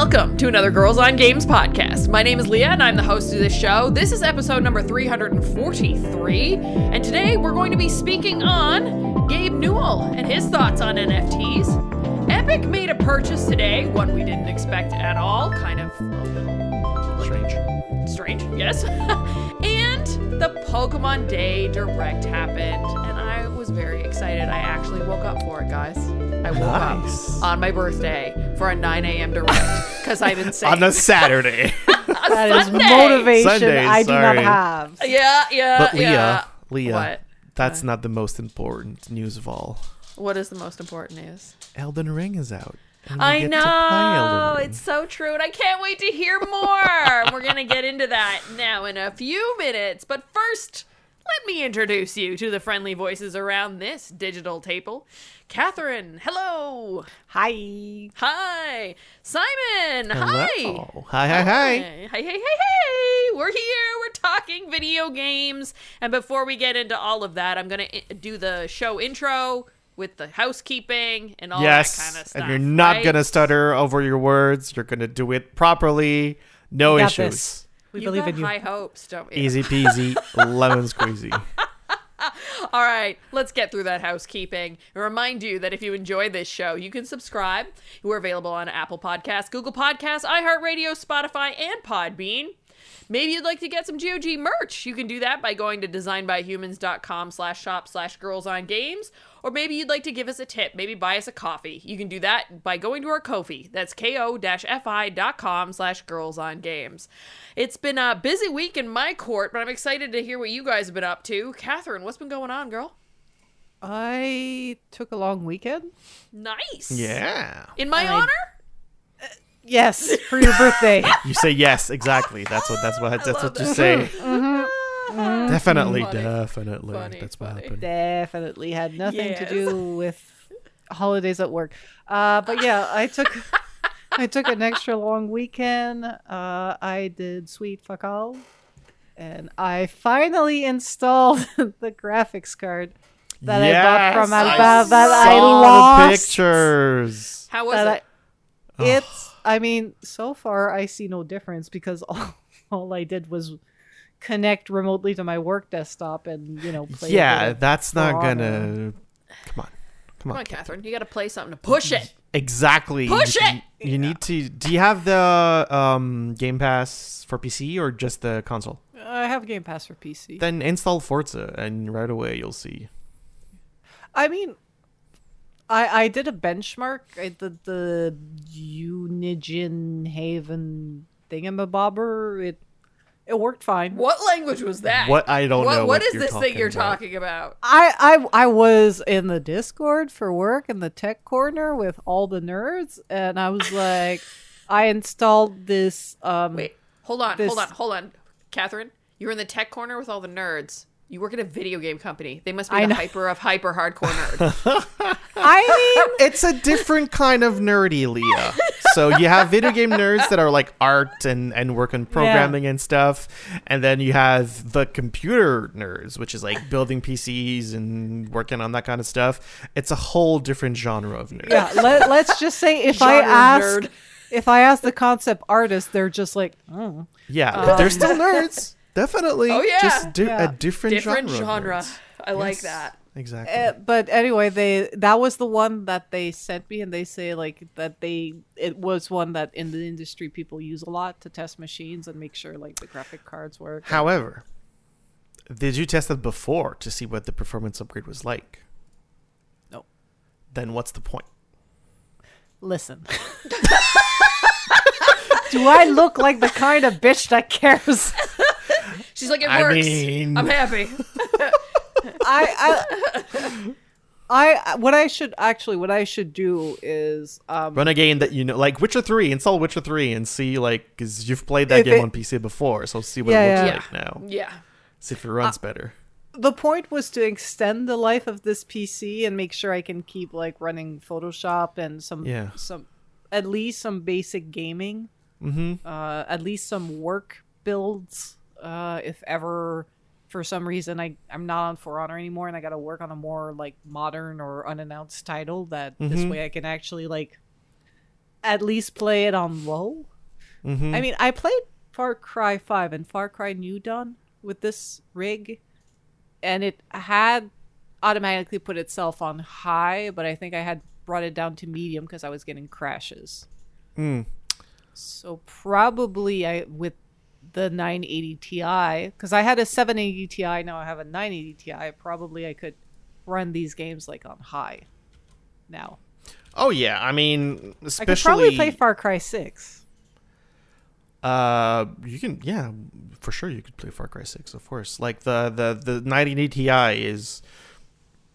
Welcome to another Girls on Games podcast. My name is Leah and I'm the host of this show. This is episode number 343, and today we're going to be speaking on Gabe Newell and his thoughts on NFTs. Epic made a purchase today, one we didn't expect at all, kind of Strange. strange, yes. and the Pokemon Day Direct happened, and I was very excited. I actually woke up for it, guys. I woke Nice. up on my birthday for a 9 a.m. Direct because I've been sick. On a Saturday. That is Sunday. motivation Sunday, I do not have. Yeah, yeah, but Leah, yeah. Leah, What? that's not the most important news of all. What is the most important news? Elden Ring is out. and we I get to play Elden know Ring. it's so true, and I can't wait to hear more. We're gonna get into that now in a few minutes, but first, let me introduce you to the friendly voices around this digital table. Catherine, hello. Hi. Hi. Simon, hi. Hello. Hi, hi, hi. Hey, hey, hey, hey! We're here. We're talking video games. And before we get into all of that, I'm going to do the show intro with the housekeeping and all yes, that kind of stuff. and you're not right? gonna stutter over your words. You're gonna do it properly. No We got issues. this. We You believe got in you. high hopes, don't we? Easy peasy, lemon squeezy. All right, let's get through that housekeeping. And remind you that if you enjoy this show, you can subscribe. We're available on Apple Podcasts, Google Podcasts, iHeartRadio, Spotify, and Podbean. Maybe you'd like to get some GOG merch. You can do that by going to designbyhumans.com slash shop slash girls on games. Or maybe you'd like to give us a tip, maybe buy us a coffee. You can do that by going to our Ko-fi. That's ko-fi.com slash girls on games. It's been a busy week in my court, but I'm excited to hear what you guys have been up to. Catherine, what's been going on, girl? I took a long weekend. Nice. Yeah. In my I- honor? Yes, for your birthday. You say yes, exactly. That's what. That's what. That's love what you say. Mm-hmm. Definitely, Funny. definitely. Funny, That's what happened. Definitely had nothing Yes. to do with holidays at work. Uh, but yeah, I took I took an extra long weekend. Uh, I did sweet fuck all, and I finally installed the graphics card that I bought from Yes, Alibaba that I saw the lost. pictures. How was that it? I, it's i mean so far i see no difference because all, all i did was connect remotely to my work desktop and you know play yeah, that's not For gonna. Come on, come Come on. on, Catherine. You got to play something to push it. Exactly. Push you, it! You need to. Do you have the um, Game Pass for PC or just the console? i have game pass for pc Then install Forza, and right away you'll see. i mean i i did a benchmark i did the Unigine Heaven thingamabobber it it worked fine What language was that? What I don't what, know. what what is you're this thing you're about. talking about? I, I I was in the Discord for work in the tech corner with all the nerds, and I was like, I installed this. Um, Wait, hold on, This- hold on, hold on. Catherine, you're in the tech corner with all the nerds. You work at a video game company. They must be I the know. hyper of hyper hardcore nerd. I mean, It's a different kind of nerdy, Leah. So you have video game nerds that are like art and, and work on programming and stuff. And then you have the computer nerds, which is like building PCs and working on that kind of stuff. It's a whole different genre of nerd. yeah. Let, let's just say if I Genre ask, nerd. if I ask the concept artist, they're just like, oh. Yeah, but they're still nerds. Definitely. Oh, yeah. Just di- Yeah. a different, Different genre. genre. nerds. I like that. Exactly. Uh, but anyway, they that was the one that they sent me, and they say like that they it was one that in the industry people use a lot to test machines and make sure like the graphic cards work. However, did you test it before to see what the performance upgrade was like? No. Then what's the point? Listen. Do I look like the kind of bitch that cares? She's like, it I works. mean- I'm happy. I, I I what I should actually what I should do is um Run a game that you know, like Witcher Three. Install Witcher Three and see, like, because you've played that game it- on PC before, so see what Yeah, it looks yeah. like now. Yeah. See if it runs better. the point was to extend the life of this PC and make sure I can keep like running Photoshop and some Yeah. some at least some basic gaming, Mm-hmm. uh, at least some work builds. Uh, if ever for some reason I I'm not on For Honor anymore and I got to work on a more like modern or unannounced title that this Mhm. way I can actually like at least play it on low. Mm-hmm. I mean, I played Far Cry 5 and Far Cry New Dawn with this rig, and it had automatically put itself on high, but I think I had brought it down to medium because I was getting crashes. Mm. So probably I with the 980 Ti because I had a 780 Ti, now I have a 980 Ti. Probably I could run these games like on high now. Oh yeah, I mean, especially I could probably play Far Cry 6. Uh, you can, yeah, for sure. You could play Far Cry Six, of course. Like the the the 9080 Ti is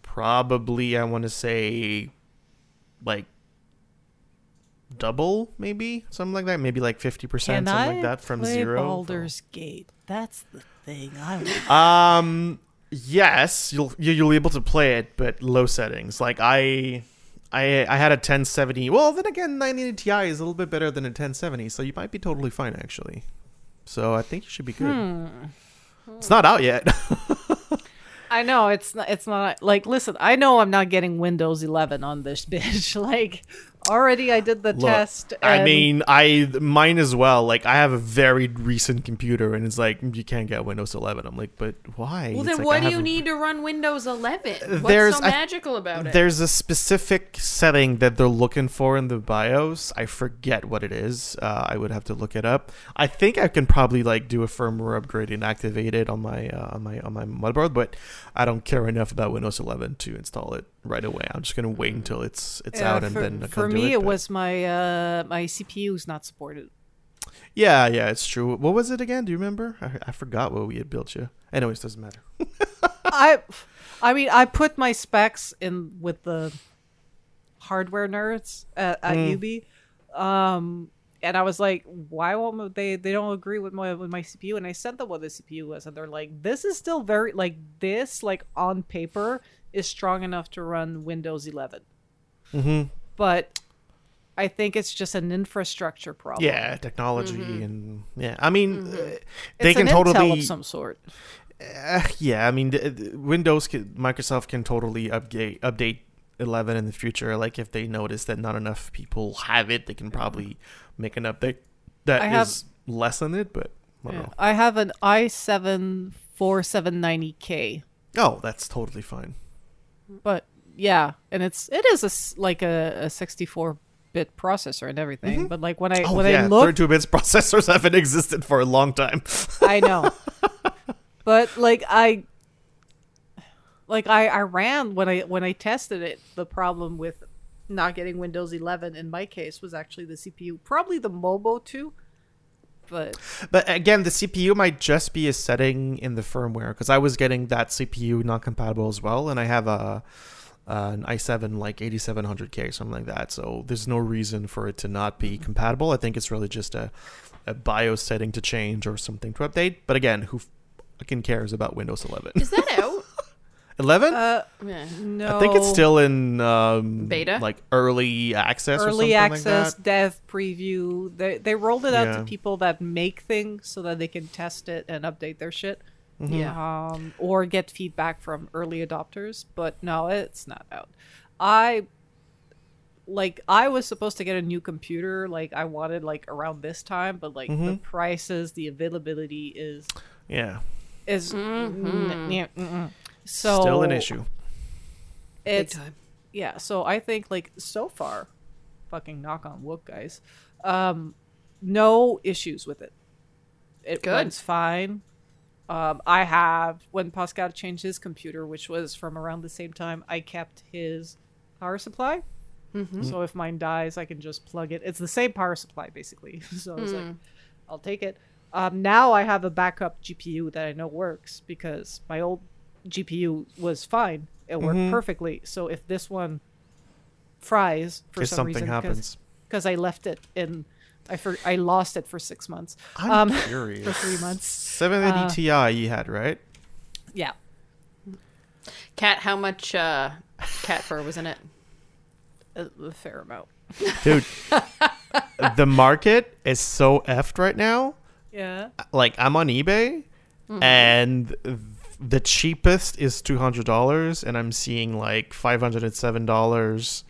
probably I want to say like double, maybe something like that. Maybe like fifty percent, something I like that from play zero. Baldur's Gate. That's the thing. I Um, yes, you'll you- you'll be able to play it, but low settings. Like I. I, I had a 1070. Well, then again, 980 Ti is a little bit better than a 1070, so you might be totally fine actually. So I think you should be good. Hmm. It's not out yet. I know it's not. It's not like. Listen, I know I'm not getting Windows 11 on this bitch. Like, already I did the Look, test. I mean, I mine as well. Like, I have a very recent computer, and it's like you can't get Windows 11. I'm like, but why? Well, It's then like, what I do you need to run Windows 11? What's There's so a- magical about it? There's a specific setting that they're looking for in the BIOS. I forget what it is. Uh, I would have to look it up. I think I can probably like do a firmware upgrade and activate it on my uh, on my on my motherboard, but I don't care enough about Windows 11 to install it right away. I'm just gonna wait until it's it's Yeah, out and for, then for me, it. it was my uh my CPU's not supported. Yeah, yeah, it's true. What was it again? Do you remember? I, I forgot what we had built you. Anyways, doesn't matter. I, I mean, I put my specs in with the hardware nerds at, at Mm. UB, um, and I was like, why won't they? They don't agree with my with my CPU, and I sent them what the CPU was, and they're like, this is still very like this like on paper is strong enough to run Windows 11, Mm-hmm. but I think it's just an infrastructure problem. Yeah, technology and yeah. I mean, uh, they Mm-hmm. It's can an Intel totally. of some sort. Uh, yeah, I mean, the, the Windows, can, Microsoft can totally update update 11 in the future. Like if they notice that not enough people have it, they can probably make an update that I have- is lessen it. But I don't Yeah. I have an i7 4790K. Oh, that's totally fine. But yeah and it's it is a like a, a 64 bit processor and everything mm-hmm. but like when i Oh when yeah, i look 32 bits processors haven't existed for a long time. i know. But like i like i i ran when i when i tested it the problem with not getting windows 11 in my case was actually the cpu probably the mobo too but But again, the CPU might just be a setting in the firmware because I was getting that CPU not compatible as well, and I have a an i7 like 8700K something like that. So there's no reason for it to not be compatible. I think it's really just a a BIOS setting to change or something to update. But again, who fucking cares about Windows 11? Is that out? 11? uh Yeah. no I think it's still in um, Beta? like early access, or early something access Like that. dev preview they they rolled it out Yeah. to people that make things so that they can test it and update their shit Mm-hmm. Yeah. um, or get feedback from early adopters. But no, it's not out. I like I was supposed to get a new computer. Like I wanted like around this time, but like the Mhm. prices, the availability is Yeah, is mm-hmm. n- yeah, mm-mm. So still an issue. Big time. yeah. So I think like so far, fucking knock on wood, guys. Um, no issues with it. It Good. runs fine. Um, I have when Pascal changed his computer, which was from around the same time, I kept his power supply. Mm-hmm. So if mine dies, I can just plug it. It's the same power supply basically. so I was like, Mm. I'll take it. Um, now I have a backup GPU that I know works because my old GPU was fine It worked perfectly. So if this one fries for If some something reason, happens. because I left it in, I for I lost it for six months. I'm um, curious. for three months. 780 Uh, Ti you had, right? Yeah. Cat, how much uh, cat fur was in it? A, a fair amount. Dude, the market is so effed right now. Yeah. Like, I'm on eBay, Mm-hmm. and the cheapest is $200, and I'm seeing like $507.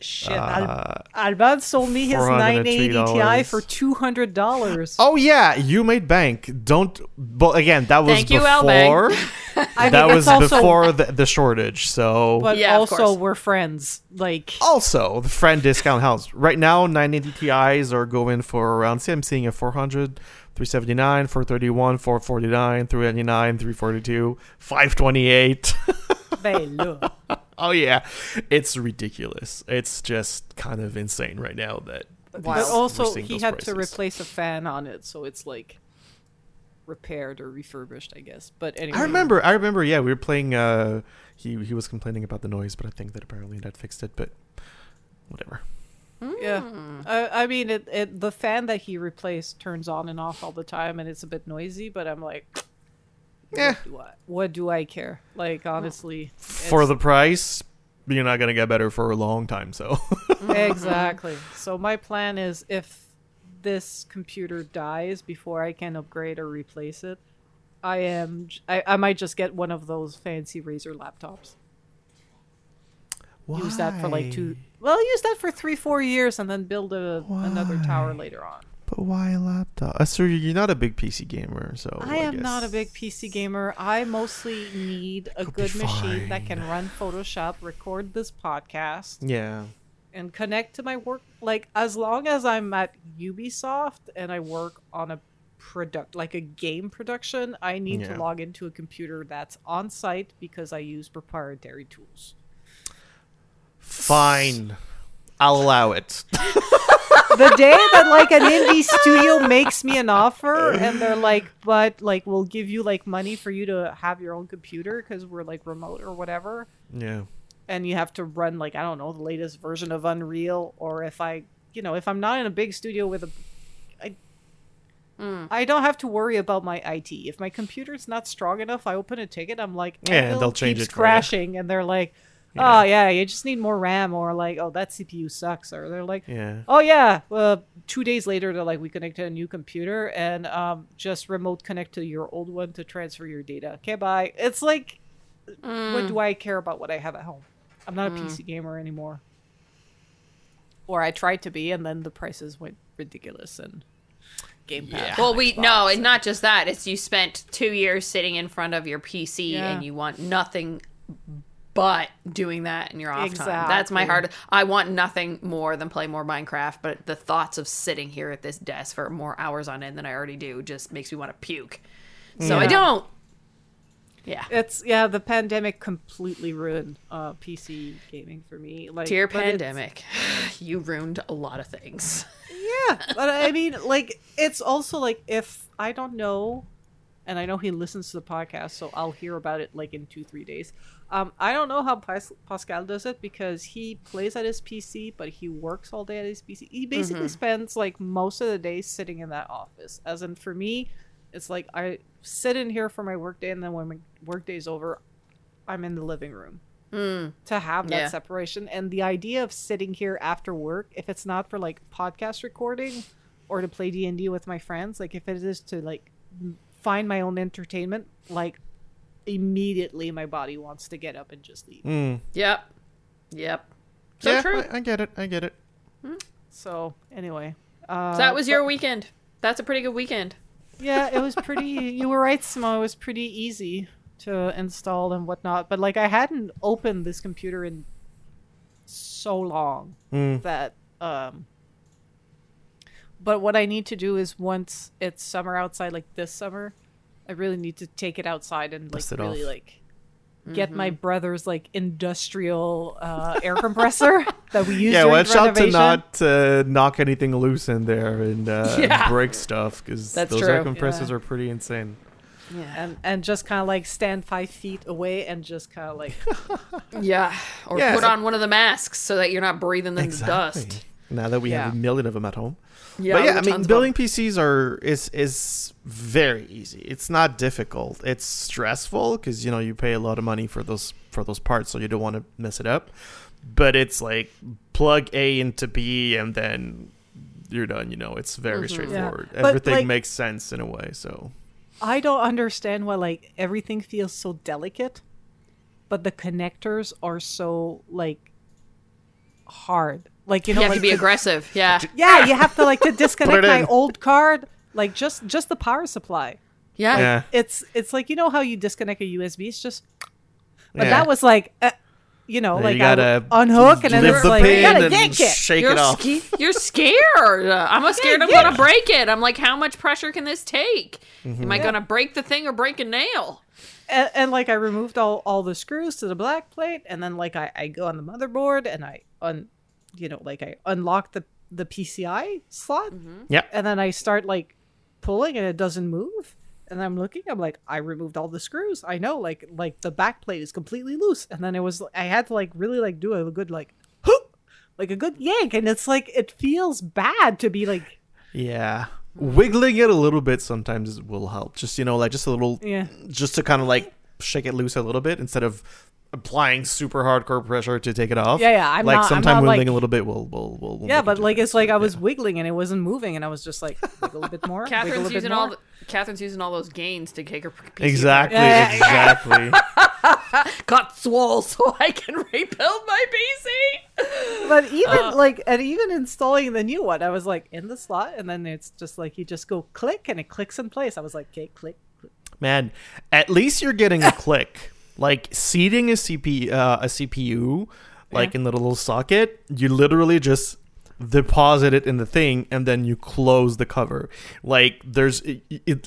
Shit. Al- Uh, Alban sold me his 980 Ti for two hundred dollars. oh, yeah, you made bank. Don't. But again, that was Thank you, before. Albank. I mean, that was also, before the, the shortage, so. but Yeah, also we're friends. Like, Also, the friend discount house. Right now, 980 Ti's are going for around, see, I'm seeing a 400, 379, 431, 449, 399, 342, 528. bello. oh, yeah. It's ridiculous. It's just kind of insane right now that. but Wow. we're also he those had to replace a fan on it, so it's like repaired or refurbished, I guess. But anyway, I remember, I remember, yeah, we were playing, uh, he, he was complaining about the noise, but I think that apparently that fixed it, but whatever. Yeah, Hmm. I, I mean, it, it the fan that he replaced turns on and off all the time, and it's a bit noisy. But I'm like, Yeah. what do I, what do I care? Like honestly, For the price, you're not going to get better for a long time, so. exactly. So my plan is if this computer dies before I can upgrade or replace it, I am j- I, I might just get one of those fancy Razer laptops. Use that for like two. Well, use that for three, four years, and then build a another tower later on. But why a laptop? Uh, so you're not a big PC gamer, so I am guess- not a big PC gamer. I mostly need a Could good machine that can run Photoshop, record this podcast, Yeah. and connect to my work. Like as long as I'm at Ubisoft and I work on a product like a game production, I need Yeah. to log into a computer that's on site because I use proprietary tools. Fine. I'll allow it. the day that like an indie studio makes me an offer and they're like but like we'll give you like money for you to have your own computer because we're like remote or whatever yeah. and you have to run like i don't know the latest version of unreal or if i you know if i'm not in a big studio with a i hmm. I don't have to worry about my IT. If my computer's not strong enough, I open a ticket. I'm like, Yeah, Anvil they'll change keeps it for you. crashing, and they're like, "Oh yeah, you just need more RAM," or like, "Oh that CPU sucks," or they're like, Yeah. Oh yeah. Well, two days later, they're like, we connected a new computer and um, just remote connect to your old one to transfer your data. Okay, bye. It's like, what do I care about what I have at home? I'm not a PC gamer anymore. Or I tried to be, and then the prices went ridiculous and Game Pass. Yeah. Well, we Xbox no, it's and- not just that. It's you spent two years sitting in front of your PC Yeah. and you want nothing but doing that in your off time. That's my Exactly. hard. I want nothing more than play more Minecraft. But the thoughts of sitting here at this desk for more hours on end than I already do just makes me want to puke. So I don't. Yeah. It's yeah, the pandemic completely ruined uh, PC gaming for me. Like Dear pandemic, you ruined a lot of things. Yeah, but I mean, like, it's also like if I don't know, and I know he listens to the podcast, so I'll hear about it like in two, three days. Um, I don't know how Pas- Pascal does it because he plays at his PC, but he works all day at his PC. He basically spends like most of the day sitting in that office. As in, for me, it's like I sit in here for my workday, and then when my workday's over, I'm in the living room Mm. to have that Yeah. separation and the idea of sitting here after work if it's not for like podcast recording or to play d&d with my friends like if it is to like find my own entertainment like immediately my body wants to get up and just leave Mm. Yep. Yep. So yeah, true. I, I get it. I get it. so anyway uh, so that was but- your weekend. That's a pretty good weekend. yeah it was pretty you were right Smo. it was pretty easy to install and whatnot but like i hadn't opened this computer in so long Mm. that um but what i need to do is once it's summer outside like this summer i really need to take it outside and like really off. like get my brother's like industrial uh air compressor that we use Yeah, during watch out to not uh, knock anything loose in there and uh, Yeah. break stuff because those true. air compressors Yeah. are pretty insane. Yeah. and and just kind of like stand five feet away and just kind of like Yeah. Or Yeah, put so- on one of the masks so that you're not breathing in the dust. Now that we have a million of them at home. Yeah. but yeah, I mean, building them. PCs are is is very easy. It's not difficult. It's stressful because you know you pay a lot of money for those for those parts, so you don't want to mess it up. But it's like plug A into B, and then you're done. You know, it's very Mhm. straightforward. Yeah. Everything like- makes sense in a way. So I don't understand why like everything feels so delicate, but the connectors are so like hard. Like you know, You have like to be to- aggressive. Yeah. Yeah, you have to like to disconnect my in. old card, like just just the power supply. Yeah. yeah, It's it's like you know how you disconnect a USB. It's just, but Yeah. that was like, uh, you know, Yeah, like you I gotta unhook and then lift it's the like you gotta yank it. shake You're, it off. sca- you're scared. I'm scared I'm yeah. gonna break it. I'm like, how much pressure can this take? Mm-hmm. Am I Yeah. gonna break the thing or break a nail? and, and like I removed all all the screws to the black plate, and then like I I go on the motherboard and I un, you know, like I unlock the the PCI slot, mm-hmm. yeah, and then I start like pulling and it doesn't move. And I'm looking, I'm like, I removed all the screws. I know, like, like the back plate is completely loose. And then it was, I had to like really like do a good like, hoop, like a good yank. And it's like it feels bad to be like, Yeah. Mm-hmm. Wiggling it a little bit sometimes will help. Just you know, like just a little yeah, just to kind of like shake it loose a little bit instead of applying super hardcore pressure to take it off. Yeah, yeah, I'm like not- I'm not, wiggling like- a little bit will will will. will yeah. make a But like it's like I was wiggling and it wasn't moving, and I was just like wiggle a bit more. wiggle a Catherine's bit using more. all the, Catherine's using all those gains to take her PC exactly, Yeah, exactly. got swole so I can rebuild my PC. But even Uh. like, and even installing the new one, I was like in the slot, and then it's just like you just go click and it clicks in place. I was like, okay, click. Man, at least you're getting a click. Like seating a CPU, uh, a CPU, like Yeah. in the little socket, you literally just deposit it in the thing and then you close the cover. Like there's it. it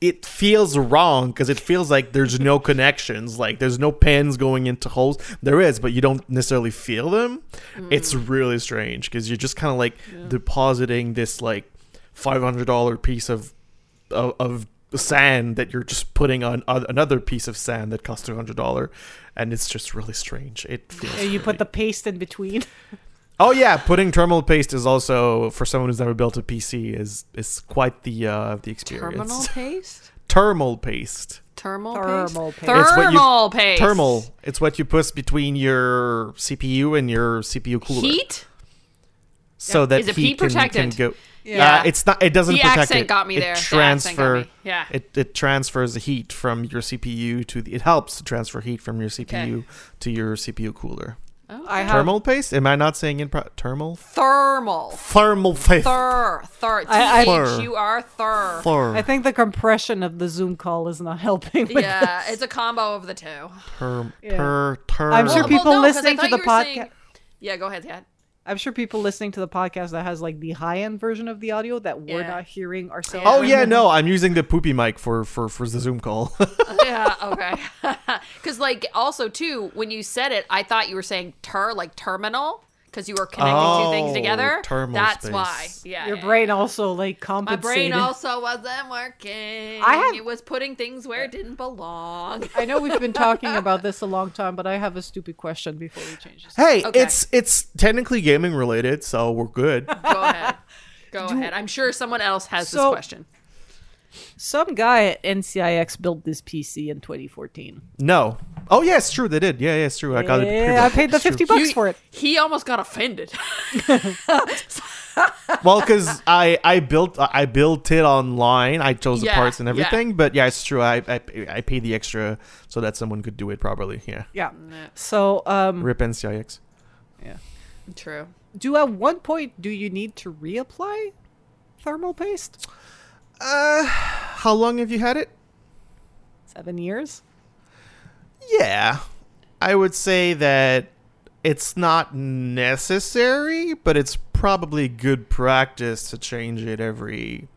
it feels wrong because it feels like there's no connections like there's no pins going into holes there is but you don't necessarily feel them it's really strange because you're just kind of like depositing this like $500 piece of of, of sand that you're just putting on o- another piece of sand that costs two hundred dollar, and it's just really strange. It feels. And you put the paste in between. oh yeah, putting terminal paste is also for someone who's never built a PC is is quite the uh the experience. Terminal paste? Thermal paste. Thermal, Thermal paste? paste. It's what you- Thermal paste. Thermal. It's what you put between your CPU and your CPU cooler, Heat? so that Is it heat heat can, can go. Yeah. Uh, it's not. It doesn't The protect accent it. got me it there. The accent got Transfer. me. Yeah. It it transfers the heat from your CPU to the. It helps to transfer heat from your CPU to your CPU cooler. Oh, I have Thermal paste? Am I not saying in pro- thermal? Thermal. Thermal paste. Thur. Thur. I- I- T-H-U-R. Thur. Thur- I think the compression of the Zoom call is not helping. With Yeah, it's a combo of the two. term. Yeah. Ter, ter, I'm sure Well, people no, 'cause I listening to the you saying- podcast. Yeah, go ahead, Kat. I'm sure people listening to the podcast that has like the high end version of the audio that we're Yeah. not hearing ourselves. Oh yeah, no, I'm using the poopy mic for for for the Zoom call. yeah, okay. Because, like, also, too, when you said it, I thought you were saying ter, like terminal, because you were connecting two things Oh, together. terminal That's space. why. Yeah. Your yeah, brain yeah. also like compensated. My compensated. brain also wasn't working. I have- It was putting things where it didn't belong. I know we've been talking about this a long time, but I have a stupid question before we change this. hey, Okay. it's it's technically gaming related, so we're good. Go ahead. Go ahead. I'm sure someone else has this question. Some guy at NCIX built this PC in 2014. No. Oh yeah, it's true. They did. Yeah, yeah, it's true. I got it. Yeah, I paid the It's true. 50 bucks He- for it. He almost got offended. well because i i built i built it online i chose the parts and yeah. everything but yeah it's true I, I i paid the extra so that someone could do it properly yeah Yeah. So, um, rip ncix Yeah. True. do at one point do you need to reapply thermal paste? Uh how long have you had it? Seven years. yeah. I would say that it's not necessary but it's probably good practice to change it every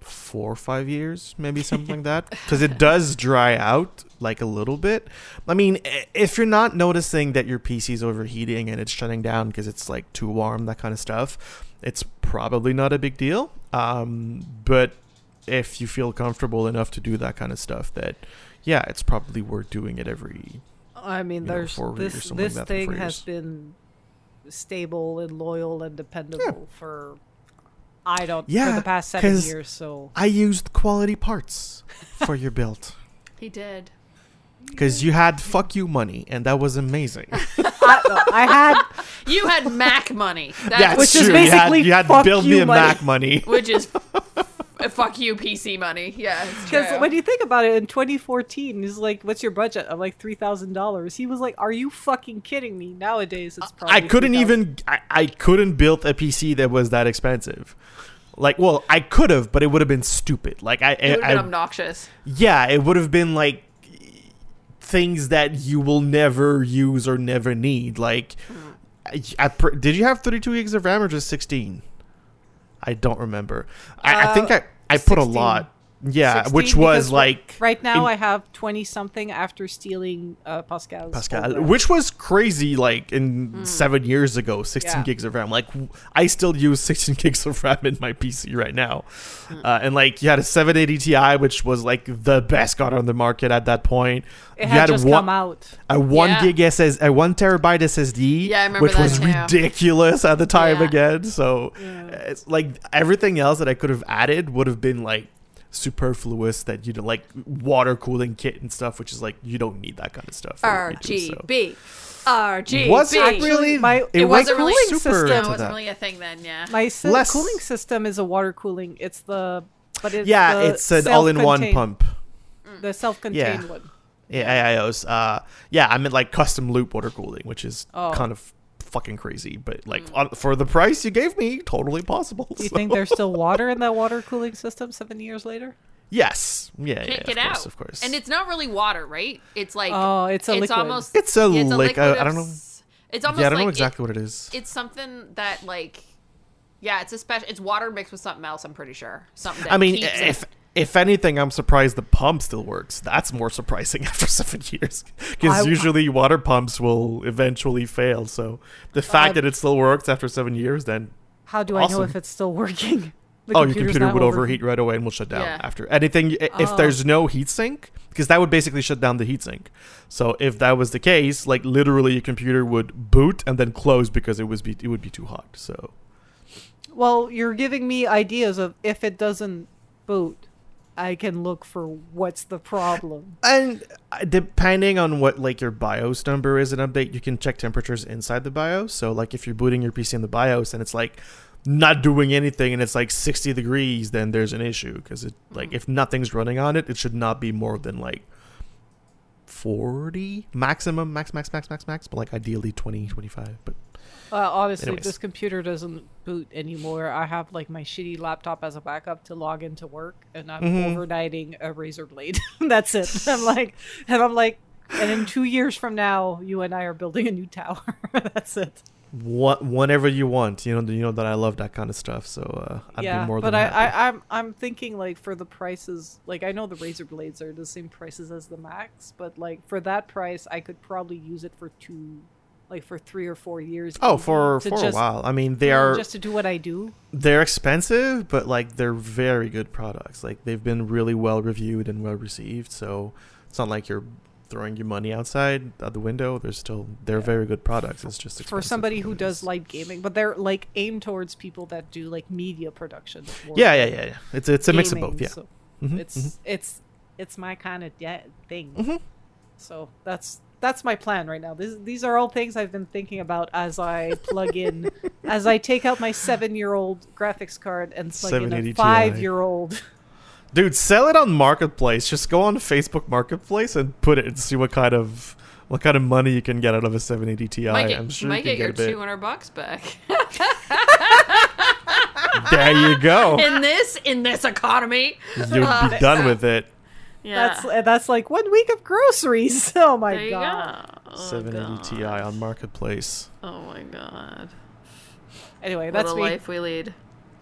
four or five years, maybe something like that, because it does dry out like a little bit. I mean, if you're not noticing that your PC's overheating and it's shutting down because it's like too warm, that kind of stuff, it's probably not a big deal. Um, but if you feel comfortable enough to do that kind of stuff, that yeah, it's probably worth doing it every. I mean, you know, there's four this something this like thing has been stable and loyal and dependable for I don't for Yeah, the past seven years. So I used quality parts for your build He did. Because you had fuck you money, and that was amazing. I, I had You had Mac money. That's, yeah, Which it's is true. you had, basically you had fuck build you me a money. Mac money. which is fuck you PC money. Yeah, because when you think about it, in 2014, he's like, "What's your budget?" I'm like three thousand dollars. He was like, "Are you fucking kidding me?" Nowadays, it's probably I couldn't even I, I couldn't build a PC that was that expensive. Like, well, I could have, but it would have been stupid. Like, I, it would have I, been I obnoxious. yeah, it would have been like things that you will never use or never need. Like, did you have 32 gigs of RAM or just 16? I don't remember. I, I think Uh, I I put a lot. Yeah, which was like right now in- I have 20 something after stealing uh, Pascal's Pascal, which was crazy. Like in seven years ago, 16 Yeah. gigs of RAM. Like I still use 16 gigs of RAM in my PC right now, uh, and like you had a 780 Ti, which was like the best card on the market at that point. it you had, a one, come out. a one Yeah. gig SS, a one terabyte SSD, Yeah, I remember which was too. ridiculous at the time Yeah. again. So it's like everything else that I could have added would have been like superfluous that you know like water cooling kit and stuff which is like you don't need that kind of stuff for what we. RGB. RGB. Was it Actually, really? my- It was wasn't really super system- it into wasn't that. really a thing then. Yeah. My sy- Less- cooling system is a water cooling. It's the but it's yeah, the it's an all-in-one pump. The self-contained Yeah. one. Yeah, AIOs. Uh, yeah, I meant like custom loop water cooling, which is Oh. kind of fucking crazy, but like mm. on, for the price you gave me, totally possible. Do you so- think there's still water in that water cooling system seven years later? Yes. Yeah. Can't yeah. get of course, out. Of course. And it's not really water, right? It's like Oh, it's a it's liquid. almost It's a yeah, it's lick- liquid I- I don't know. It's almost yeah, I don't like know it- exactly what it is. it's something that like yeah, it's a special. It's water mixed with something else. I'm pretty sure something. That I mean, keeps eh, if it. If anything, I'm surprised the pump still works. That's more surprising after seven years, because usually water pumps will eventually fail. So the fact Uh, that it still works after seven years, then How do I know if it's still working? The oh, your computer would over- overheat right away and will shut down Yeah. after anything. If Oh. there's no heatsink, because that would basically shut down the heatsink. So if that was the case, like literally, your computer would boot and then close because it was be, it would be too hot. So Well, you're giving me ideas of if it doesn't boot, I can look for what's the problem. And uh, depending on what like your BIOS number is an update, you can check temperatures inside the BIOS. So like if you're booting your PC in the BIOS and it's like not doing anything and it's like 60 degrees, then there's an issue because it like if nothing's running on it, it should not be more than like 40 maximum, max, max, max, max, max, but like ideally 20, 25. But Uh, honestly, Anyways. this computer doesn't boot anymore. I have like my shitty laptop as a backup to log into work, and I'm Mhm. overnighting a Razer Blade. That's it. I'm like, and I'm like, and in two years from now, you and I are building a new tower. That's it. what, whenever you want, you know, you know that I love that kind of stuff. So uh, I'd yeah, be more but than I, happy. I, I'm, I'm thinking like for the prices, like I know the Razer Blades are the same prices as the Macs, but like for that price, I could probably use it for two, like for three or four years. oh, for for just- a while. I mean, they are just to do what I do. they're expensive, but like they're very good products. Like they've been really well reviewed and well received. So it's not like you're throwing your money outside out the window. They're still they're Yeah. very good products. It's just for somebody who does light gaming, but they're like aimed towards people that do like media production. yeah, yeah, yeah, yeah. It's it's a mix of both. Yeah, so Mhm, it's mhm. it's it's my kind of de- thing. Mhm. So that's that's my plan right now. This, these are all things I've been thinking about as I plug in, as I take out my seven-year-old graphics card and plug in a Ti. five-year-old. dude, sell it on Marketplace. Just go on Facebook Marketplace and put it and see what kind of what kind of money you can get out of a 780 Ti. might get, I'm sure might you get can your get a bit. two hundred bucks back There you go. in this in this economy. You'd be uh, done with it. Yeah, That's that's like one week of groceries. Oh my there you god. go. Oh, 780 Ti on Marketplace. Oh my god. Anyway, What that's a me life we lead.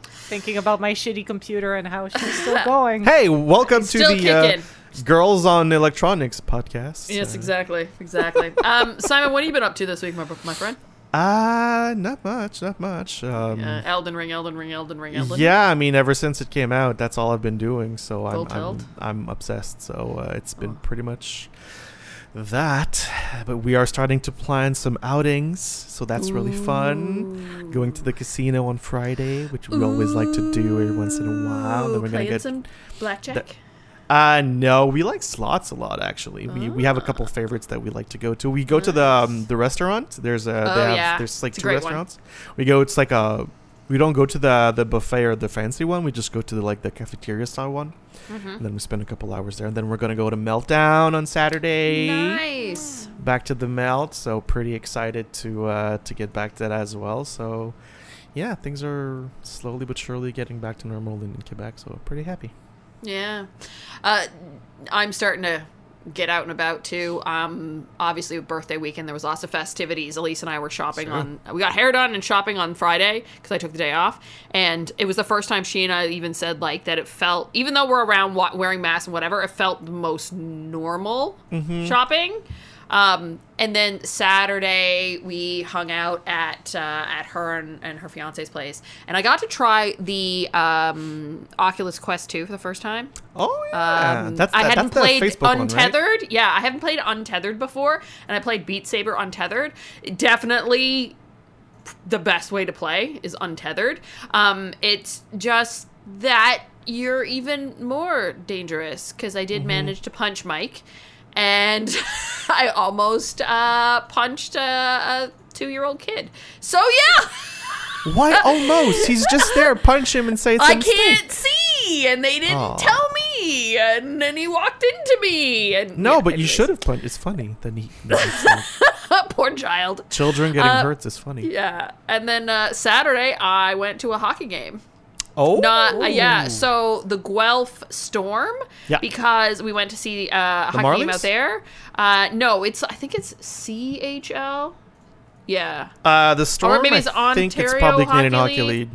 thinking about my shitty computer and how she's still going. Hey, welcome to Still the uh. Girls on Electronics podcast. Yes, Uh, exactly, exactly. um, Simon, what have you been up to this week, my my friend? Uh not much, not much. Um, Uh, Elden Ring, Elden Ring, Elden Ring, Elden. yeah, I mean, ever since it came out, that's all I've been doing. So I'm I'm. I'm obsessed. So uh, it's been Oh. pretty much that. But we are starting to plan some outings, so that's really fun. Going to the casino on Friday, which we always like to do every once in a while. Then we're gonna get. some blackjack. Uh no, we like slots a lot actually. We we have a couple favorites that we like to go to. We go to the um, the restaurant. There's a Oh, have, yeah. there's like It's two great one. restaurants. We go. It's like a. We don't go to the the buffet or the fancy one. We just go to the like the cafeteria style one. Mm-hmm. And then we spend a couple hours there. And then we're gonna go to Meltdown on Saturday. Nice. Back to the Melt. So pretty excited to uh, to get back to that as well. So yeah, things are slowly but surely getting back to normal in, in Quebec. So pretty happy. Yeah. Uh, I'm starting to get out and about too. Um, obviously, with birthday weekend, there was lots of festivities. Elise and I were shopping Sure. on. We got hair done and shopping on Friday because I took the day off, and it was the first time she and I even said like that. It felt, even though we're around wa- wearing masks and whatever, it felt the most normal shopping. Um, and then Saturday we hung out at uh, at her and, and her fiance's place, and I got to try the um, Oculus Quest 2 for the first time. Oh yeah, Um, that's I hadn't that's the played Facebook one, right? Untethered. Yeah, I haven't played Untethered before, and I played Beat Saber Untethered. Definitely the best way to play is Untethered. Um, it's just that you're even more dangerous because I Mm-hmm. did manage to punch Mike, and I almost uh, punched a, a two-year-old kid. So yeah. Why almost? He's just there. Punch him and say it's a I mistake. can't see, and they didn't Aw. tell me, and then he walked into me. And No, yeah, but you anyways. should have punched. It's funny. Then he, it's like, Poor child. children getting Uh, hurt is funny. Yeah, and then uh, Saturday I went to a hockey game. Oh, Not uh, yeah. So the Guelph Storm. Yeah. Because we went to see uh, a The hockey game out there. Uh, no, it's I think it's CHL. Yeah. Uh, the storm. Or maybe it's I it's think it's Ontario probably Canadian Hockey Hockey League. League.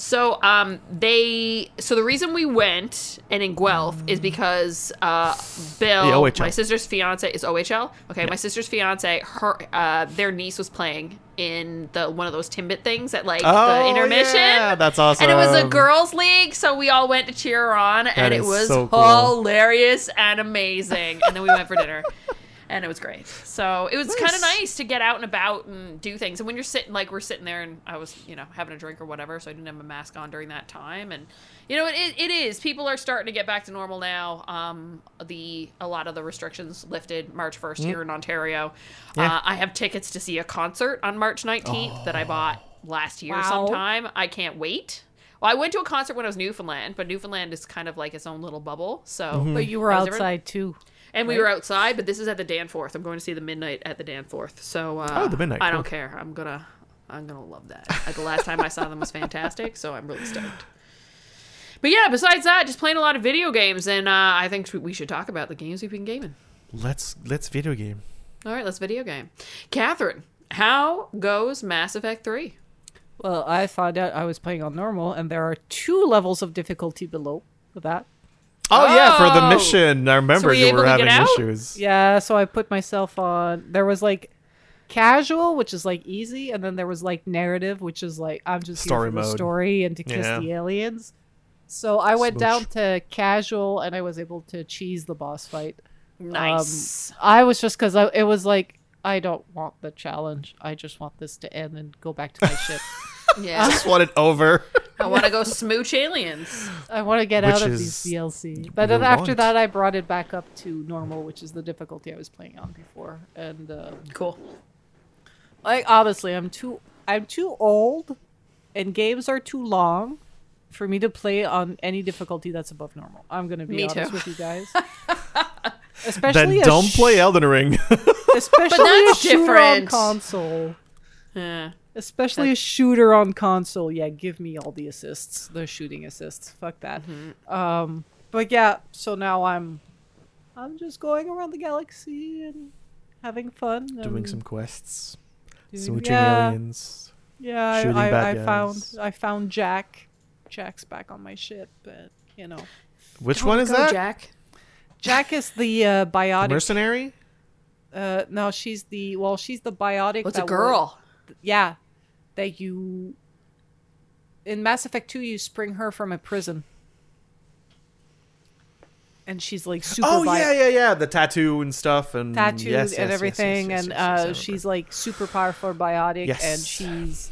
So um they so the reason we went and in Guelph is because uh Bill, my sister's fiance is OHL. Okay, my sister's fiance, her uh their niece was playing in the one of those Timbit things at like Oh, the intermission. yeah, that's awesome. And it was a girls' league, so we all went to cheer her on, and it was so cool. hilarious and amazing. And then we went for dinner. And it was great. So it was kind of Nice. nice to get out and about and do things. And when you're sitting, like we're sitting there, and I was, you know, having a drink or whatever, so I didn't have a mask on during that time. And you know, it, it is. People are starting to get back to normal now. Um, the a lot of the restrictions lifted March 1st here in Ontario. Yeah. Uh, I have tickets to see a concert on March 19th that I bought last year Wow. sometime. I can't wait. Well, I went to a concert when I was Newfoundland, but Newfoundland is kind of like its own little bubble. So, Mm-hmm. But you were I was different. outside too. And we were outside, but this is at the Danforth. I'm going to see the Midnight at the Danforth. So uh, Oh, the Midnight, I don't care. I'm gonna I'm gonna love that. Like, the last time I saw them was fantastic, so I'm really stoked. But yeah, besides that, just playing a lot of video games, and uh, I think we should talk about the games we've been gaming. Let's let's video game. All right, let's video game. Catherine, how goes Mass Effect Three? Well, I found out I was playing on normal, and there are two levels of difficulty below that. Oh, yeah, for the Oh. mission. I remember were you you were having issues. Yeah, so I put myself on. There was like casual, which is like easy, and then there was like narrative, which is like I'm just Story here for the mode. story and to kiss Yeah. the aliens. So I went down to casual, and I was able to cheese the boss fight. Um, nice. I was just because it was like I don't want the challenge. I just want this to end and go back to my ship. yeah, Just want it over. I want to go smooch aliens. I want to get Which out of is these DLC. But then your after want. that, I brought it back up to normal, which is the difficulty I was playing on before. And uh, Cool. like honestly, I'm too I'm too old, and games are too long for me to play on any difficulty that's above normal. I'm gonna be Me honest too. with you guys. Especially then a don't sh- play Elden Ring. Especially that's a shooter on different. console. Yeah. Especially a shooter on console. Yeah, give me all the assists, the shooting assists. Fuck that. Mm-hmm. Um, but yeah, so now I'm, I'm just going around the galaxy and having fun. Doing some quests. doing- Smooching yeah, aliens. Yeah, shooting I, I, bad I found. I found Jack. Jack's back on my ship, but you know, Which Go- one is go, that? Jack? Jack is the uh, The biotic. mercenary? uh, no, she's the well, she's the biotic. What's a that girl? yeah, that you in Mass Effect 2 you spring her from a prison. And she's like super Oh vi- yeah, yeah, yeah. The tattoo and stuff and tattooed yes, yes, and everything yes, and yes, yes, I uh she's like super powerful biotic and she's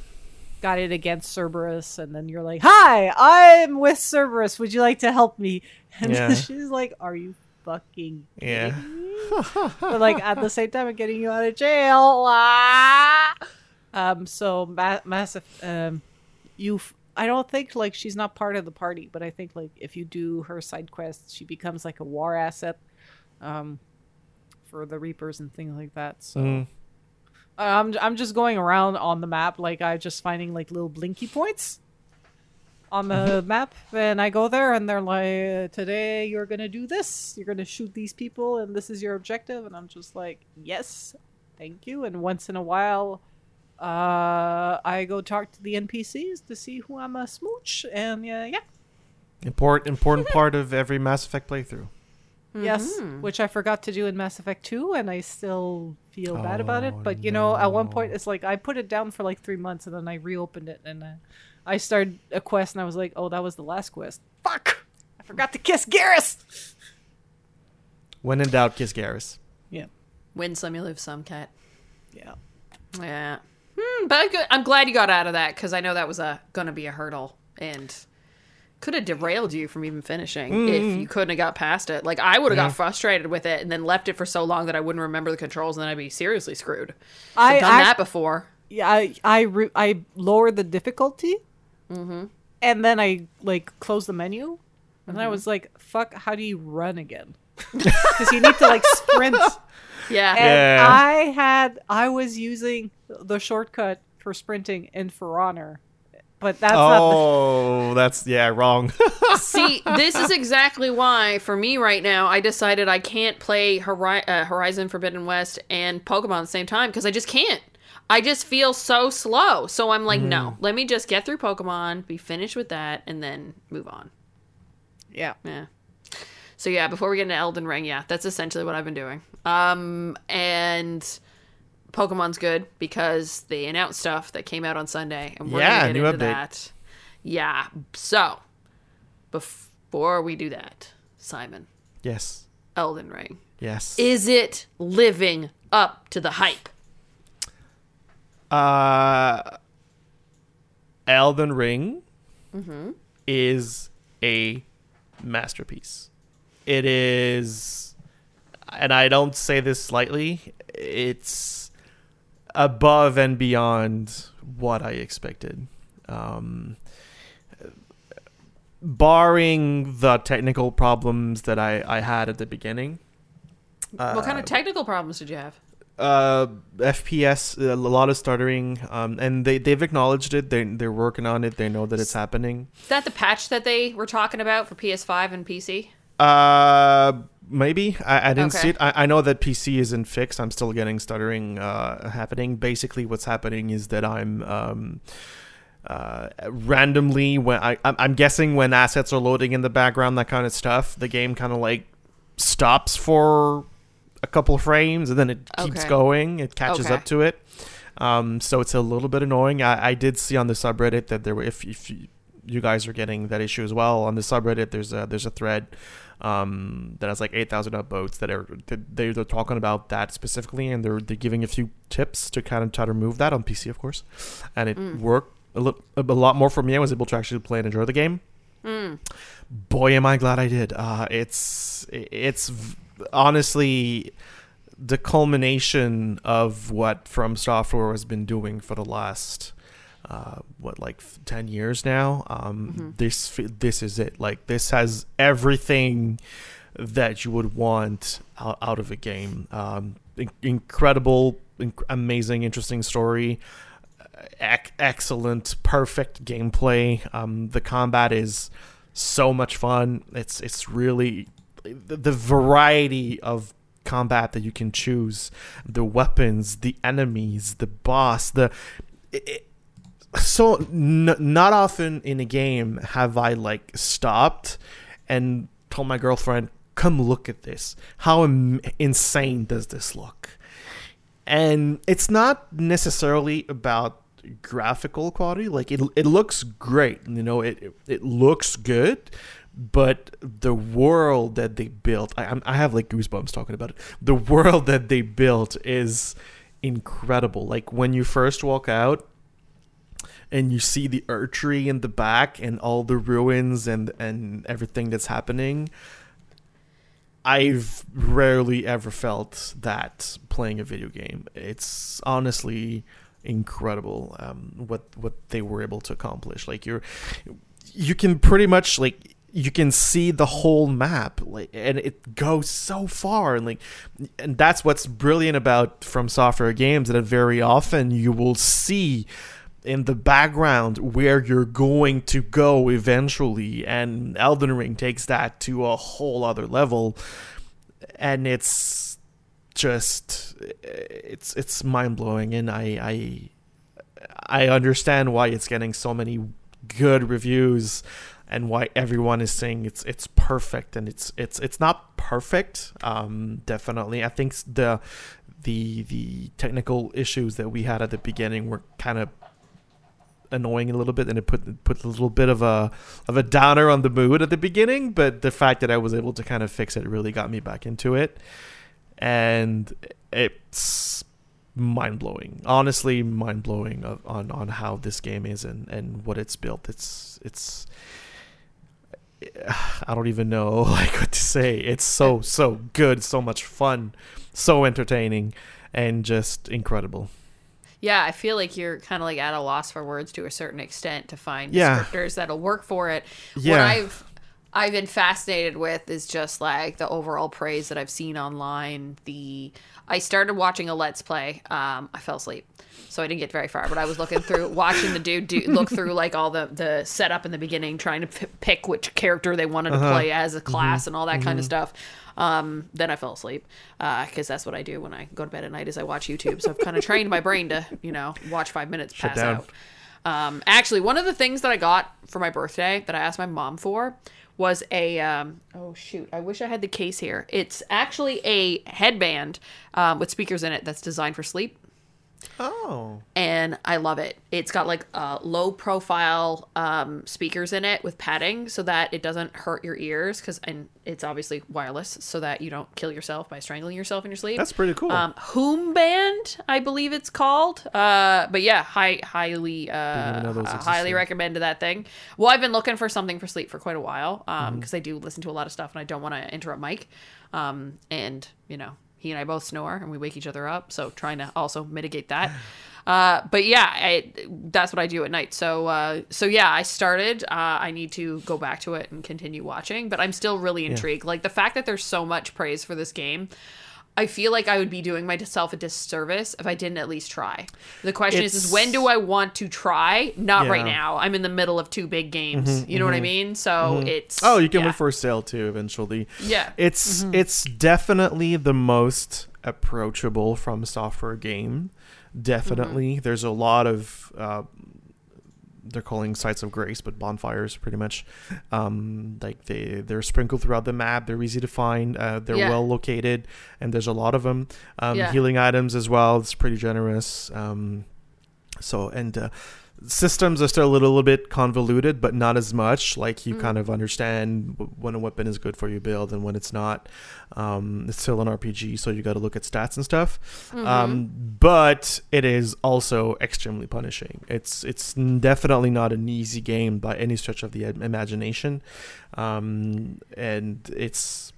got it against Cerberus and then you're like, "Hi, I'm with Cerberus. Would you like to help me?" And Yeah. she's like, "Are you fucking Yeah. kidding me?" but like at the same time, I'm getting you out of jail. Ah! Um, so ma- massive. Um, you. I don't think like she's not part of the party, but I think like if you do her side quests, she becomes like a war asset, um, for the Reapers and things like that. So. Mm. I'm I'm just going around on the map, like I just finding like little blinky points on the map, and I go there, and they're like, "Today you're gonna do this. You're gonna shoot these people, and this is your objective." And I'm just like, "Yes, thank you." And once in a while, uh, I go talk to the NPCs to see who I'm a smooch, and yeah, yeah, Important important part of every Mass Effect playthrough. yes, Mhm. which I forgot to do in Mass Effect 2, and I still feel bad about it. Oh, But you know, at one point, it's like I put it down for like three months, and then I reopened it, and uh, I started a quest, and I was like, "Oh, that was the last quest. Fuck! I forgot to kiss Garrus." When in doubt, kiss Garrus. Yeah, Win some, you lose some, cat. yeah. Yeah. Hmm, but I'm, glad you got out of that because I know that was a gonna be a hurdle and could have derailed you from even finishing if hmm. you couldn't have got past it. Like I would have got frustrated with it and then left it for so long that I wouldn't remember the controls and then I'd be seriously screwed. I I've done I, that before. yeah, I I, re- I lowered the difficulty, mm-hmm. and then I like closed the menu, and then I mm-hmm. was like, "Fuck! How do you run again?" Because you need to like sprint. Yeah. And Yeah. I had I was using the shortcut for sprinting in For Honor, but that's not. Oh, that's yeah, wrong. See, this is exactly why, for me right now, I decided I can't play Hori- uh, Horizon Forbidden West and Pokemon at the same time because I just can't. I just feel so slow. So I'm like, no, let me just get through Pokemon, be finished with that, and then move on. Yeah, Yeah. So yeah, before we get into Elden Ring, yeah, that's essentially what I've been doing. Um, and Pokemon's good because they announced stuff that came out on Sunday, and we're Yeah, gonna get new into update. that. Yeah. So before we do that, Simon, yes. Elden Ring, Yes. is it living up to the hype? Uh, Elden Ring mm-hmm. is a masterpiece. It is, and I don't say this lightly, it's above and beyond what I expected. Um, barring the technical problems that I, I had at the beginning, what kind of technical problems did you have? uh fps a lot of stuttering um and they they've acknowledged it they, they're working on it they know that it's happening Is that the patch that they were talking about for PS5 and PC? Uh maybe. I, I didn't Okay. see it. I, I know that pc isn't fixed. I'm still getting stuttering uh happening. Basically what's happening is that i'm um uh, randomly when I I'm, guessing when assets are loading in the background that kind of stuff the game kind of like stops for a couple of frames and then it keeps Okay. going. It catches Okay. up to it. Um, so it's a little bit annoying. I, I did see on the subreddit that there were if, if you, you guys are getting that issue as well on the subreddit there's a there's a thread um, that has like 8000 upvotes that are that they- they're talking about that specifically and they're they're giving a few tips to kind of try to remove that on pc of course. And it worked a, a lot more for me. I was able to actually play and enjoy the game. Boy am i glad i did. Uh, it's it's v- honestly the culmination of what from software has been doing for the last uh, what like 10 years now um, this f- this is it like this has everything that you would want out, out of a game um, in- incredible inc- amazing interesting story ec- excellent, perfect gameplay. Um, the combat is so much fun. It's it's really the, the variety of combat that you can choose, the weapons, the enemies, the boss, the. It- so n- not often in a game have I like stopped and told my girlfriend, "Come look at this. How Im- insane does this look?" and it's not necessarily about graphical quality like it, it looks great you know it it looks good but the world that they built I, I have like goosebumps talking about it the world that they built is incredible like when you first walk out and you see the Erdtree in the back and all the ruins and and everything that's happening I've rarely ever felt that playing a video game. It's honestly incredible um, what what they were able to accomplish. Like you're, you can pretty much like you can see the whole map, like, and it goes so far, and like, and that's what's brilliant about From Software games. That very often you will see in the background where you're going to go eventually and Elden Ring takes that to a whole other level and it's just it's it's mind-blowing and I I I understand why it's getting so many good reviews and why everyone is saying it's it's perfect and it's it's it's not perfect um definitely. I think the the the technical issues that we had at the beginning were kind of annoying a little bit and it put put a little bit of a of a downer on the mood at the beginning but the fact that I was able to kind of fix it really got me back into it. And it's mind-blowing honestly mind-blowing of, on on how this game is and and what it's built. It's it's I don't even know like what to say. It's so so good so much fun so entertaining and just incredible Yeah, I feel like you're kind of like at a loss for words to a certain extent to find Yeah. descriptors that'll work for it. What Yeah. I've I've been fascinated with is just like the overall praise that I've seen online. The I started watching a let's play. Um, I fell asleep, so I didn't get very far. But I was looking through, watching the dude do, look through like all the the setup in the beginning, trying to p- pick which character they wanted to play as a class and all that kind of stuff. Um, then I fell asleep because that's what I do when I go to bed at night. Is I watch YouTube. So I've kind of trained my brain to you know watch five minutes, pass down. out. Um, actually, one of the things that I got for my birthday that I asked my mom for was a um, oh shoot, I wish I had the case here. It's actually a headband um, with speakers in it that's designed for sleep oh and I love it. It's got like uh, low profile um, speakers in it with padding so that it doesn't hurt your ears because and it's obviously wireless so that you don't kill yourself by strangling yourself in your sleep. That's pretty cool. Um, Hoom Band, I believe it's called. Uh, but yeah, high, highly, uh, even know those uh, highly recommended that thing. Well, I've been looking for something for sleep for quite a while um, Mm-hmm. because I do listen to a lot of stuff and I don't want to interrupt Mike. Um, and you know, he and I both snore and we wake each other up, so trying to also mitigate that. Uh, but yeah, I, that's what I do at night. So, uh, so yeah, I started. Uh, I need to go back to it and continue watching, but I'm still really intrigued. Like the fact that there's so much praise for this game. I feel like I would be doing myself a disservice if I didn't at least try. The question is, is when do I want to try? Not right Yeah. Mm-hmm, now. I'm in the middle of two big games. you know what I mean? So it's Oh, you can yeah. for a sale too eventually. Yeah. It's it's definitely the most approachable from software game. Definitely. There's a lot of uh, they're calling sites of grace, but bonfires pretty much. Um, like they they're sprinkled throughout the map. They're easy to find. Uh, they're Yeah. well located, and there's a lot of them. Um, Yeah. Healing items as well. It's pretty generous. Um, so and uh, systems are still a little, bit convoluted, but not as much. Like you kind of understand when a weapon is good for your build and when it's not. Um, it's still an RPG, so you got to look at stats and stuff. Um, but it is also extremely punishing. It's it's definitely not an easy game by any stretch of the imagination, um, and it's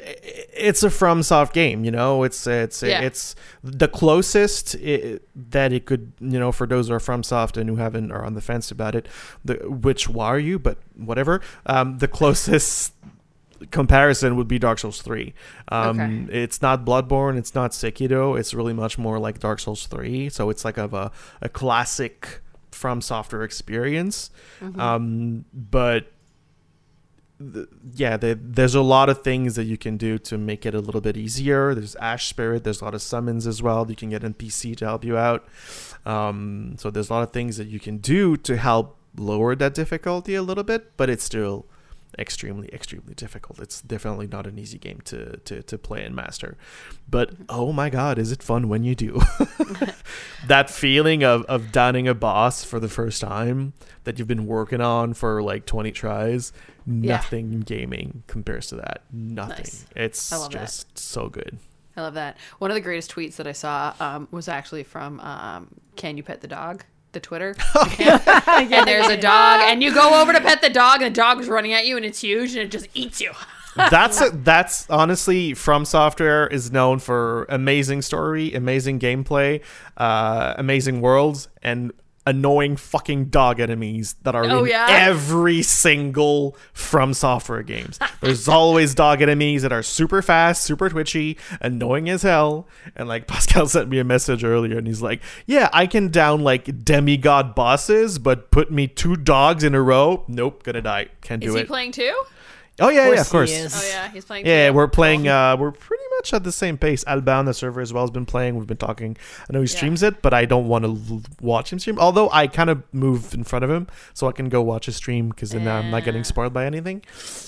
it's a FromSoft game, you know. It's it's Yeah. it's the closest i that it could, you know, for those who are FromSoft and who haven't are on the fence about it. The which why are you? But whatever. Um, the closest comparison would be Dark Souls three. Um, Okay. It's not Bloodborne. It's not Sekiro. It's really much more like Dark Souls three. So it's like of a a classic From Software experience. Um, but th- yeah, there, there's a lot of things that you can do to make it a little bit easier. There's Ash Spirit. There's a lot of summons as well. You can get NPC to help you out. Um, so there's a lot of things that you can do to help lower that difficulty a little bit, but it's still extremely extremely difficult it's definitely not an easy game to to, to play and master but oh my god is it fun when you do that feeling of of downing a boss for the first time that you've been working on for like 20 tries nothing in gaming compares to that nothing Nice. it's love that. just so good I love that. One of the greatest tweets that I saw um, was actually from um, "Can you pet the dog?" The Twitter. and there's a dog, and you go over to pet the dog, and the dog is running at you, and it's huge, and it just eats you. that's a, that's honestly from software is known for amazing story amazing gameplay uh amazing worlds and annoying fucking dog enemies that are Oh, in yeah? every single from software games. There's always dog enemies that are super fast super twitchy annoying as hell. And like pascal sent me a message earlier and he's like yeah i can down like demigod bosses but put me two dogs in a row. Nope gonna die. Can't do Is do he playing too? Oh yeah yeah of course he is. Oh yeah, he's playing. yeah, too. we're playing. Uh, we're pretty much at the same pace. Alban, the server as well, has been playing. We've been talking. I know he streams it, but I don't want to l- watch him stream. Although I kind of move in front of him so I can go watch his stream because then I'm not getting spoiled by anything.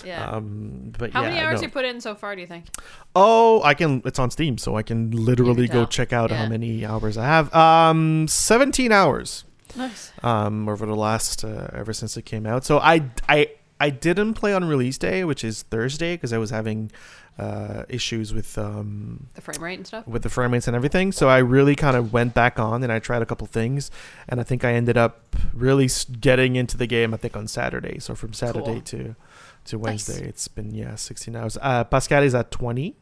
Yeah. Um, but How yeah, many hours no. you put in so far? Do you think? Oh, I can. It's on Steam, so I can literally go check out how many hours I have. Um, 17 hours. Nice. um, over the last uh, ever since it came out. So I I I didn't play on release day, which is Thursday, because I was having uh, issues with um, The frame rate and stuff. with the frame rates and everything. So I really kind of went back on and I tried a couple things, and I think I ended up really getting into the game. I think on Saturday. So from Saturday Cool. to to Nice. Wednesday, it's been yeah 16 hours. Uh, Pascal is at 20.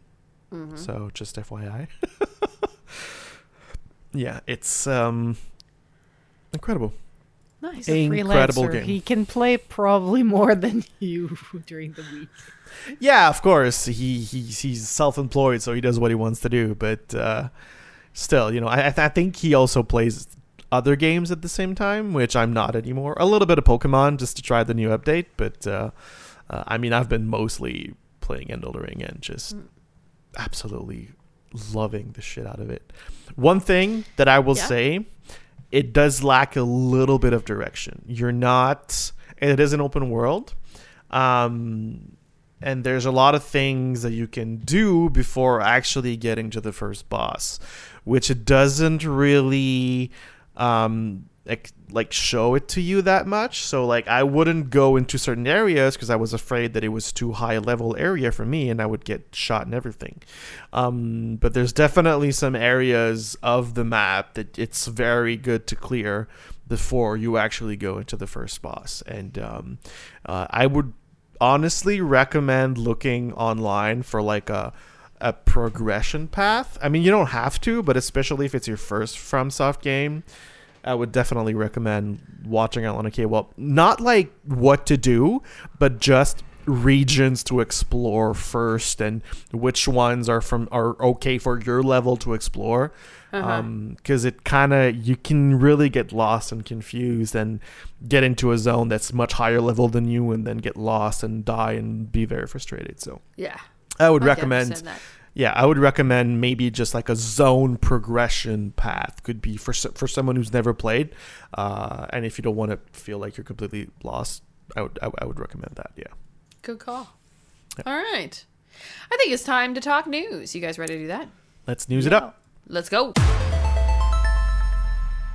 Mhm. So just FYI. yeah, it's um incredible. Nice. Incredible Freelancer. game. He can play probably more than you during the week. Yeah, of course. He he's, he's self-employed, so he does what he wants to do. But uh, still, you know, I I think he also plays other games at the same time, which I'm not anymore. A little bit of Pokemon just to try the new update, but uh, uh, I mean, I've been mostly playing Elden Ring and just Mm. absolutely loving the shit out of it. One thing that I will Yeah. say, it does lack a little bit of direction. You're not. It is an open world. Um, and there's a lot of things that you can do before actually getting to the first boss, which it doesn't really um, like, like show it to you that much. So like I wouldn't go into certain areas because I was afraid that it was too high level area for me and I would get shot and everything. Um, but there's definitely some areas of the map that it's very good to clear before you actually go into the first boss. And um, uh, I would honestly recommend looking online for like a a progression path. I mean, you don't have to, but especially if it's your first FromSoft game, I would definitely recommend watching out on a cable. Not like what to do, but just regions to explore first and which ones are from are okay for your level to explore uh-huh. um, because it kind of you can really get lost and confused and get into a zone that's much higher level than you and then get lost and die and be very frustrated so Yeah. i would I recommend that. Yeah i would recommend maybe just like a zone progression path could be for for someone who's never played uh, and if you don't want to feel like you're completely lost i would i, I would recommend that yeah Good call. All right. I think it's time to talk news. You guys ready to do that? let's news it up Let's go.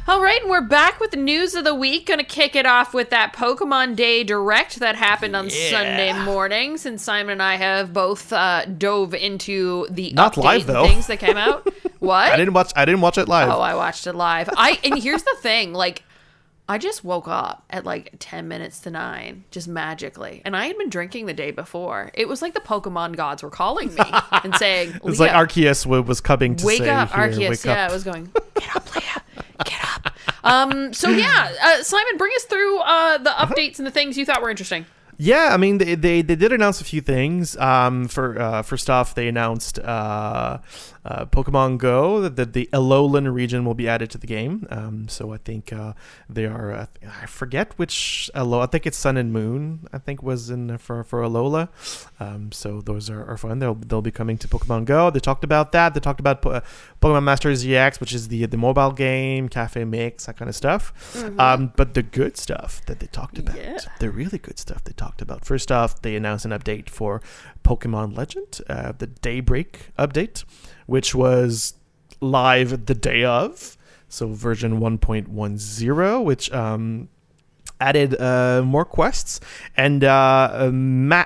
All right, and we're back with the news of the week. Gonna kick it off with that Pokemon Day Direct that happened on Sunday morning. Since Simon and I have both uh, dove into the Not live, though. things that came out. what? i didn't watch i didn't watch it live Oh, I watched it live. I and here's the thing, like I just woke up at like 10 minutes to 9 just magically. And I had been drinking the day before. It was like the Pokemon gods were calling me and saying, it's like "Leah, arceus was coming to wake say up, here, Arceus. wake yeah, up. it was going, get up, Leia, get up. Um, so yeah, uh, Simon, bring us through uh, the Uh-huh. updates and the things you thought were interesting. Yeah, I mean they, they, they did announce a few things. Um, for uh, first off, they announced uh, uh, Pokemon Go. That the, Alolan region will be added to the game. Um, so I think uh, they are. Uh, I forget which Alola. I think it's Sun and Moon. I think was in for for Alola. Um, so those are, are fun. They'll they'll be coming to Pokemon Go. They talked about that. They talked about po- Pokemon Masters EX, which is the the mobile game, Cafe Mix, that kind of stuff. Um, but the good stuff that they talked about, Yeah. the really good stuff they talked about. First off, they announced an update for Pokemon Legend, uh, the Daybreak update, which was live the day of. So version 1.10, which um, added uh, more quests and uh, ma-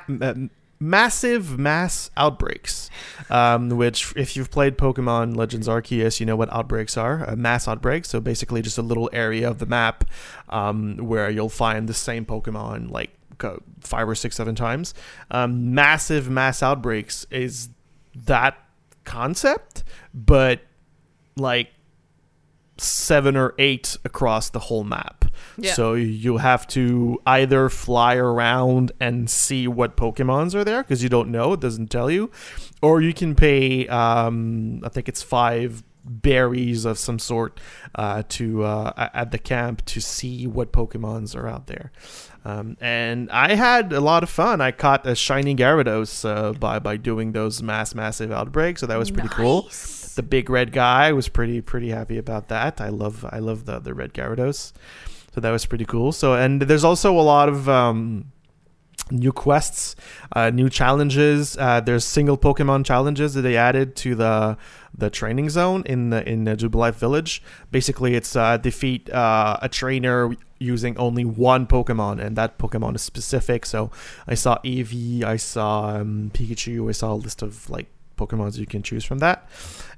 massive mass outbreaks. Um, which, if you've played Pokemon Legends Arceus, you know what outbreaks are. A mass outbreak. So basically, just a little area of the map um, where you'll find the same Pokemon like five or six, seven times. Um, massive mass outbreaks is that concept, but like seven or eight across the whole map. Yeah. So you have to either fly around and see what Pokemons are there because you don't know, it doesn't tell you, or you can pay. Um, I think it's five berries of some sort uh, to uh, at the camp to see what Pokemons are out there. Um, and I had a lot of fun. I caught a shiny Gyarados uh, by by doing those mass massive outbreaks, so that was pretty cool the big red guy was pretty pretty happy about that. I love I love the the red Gyarados, so that was pretty cool. So and there's also a lot of um, new quests, uh, new challenges. Uh, there's single Pokemon challenges that they added to the the training zone in the in the Jubilife Village. Basically, it's uh, defeat uh, a trainer using only one Pokemon, and that Pokemon is specific. So I saw Eevee, I saw um, Pikachu, I saw a list of like Pokemons you can choose from that.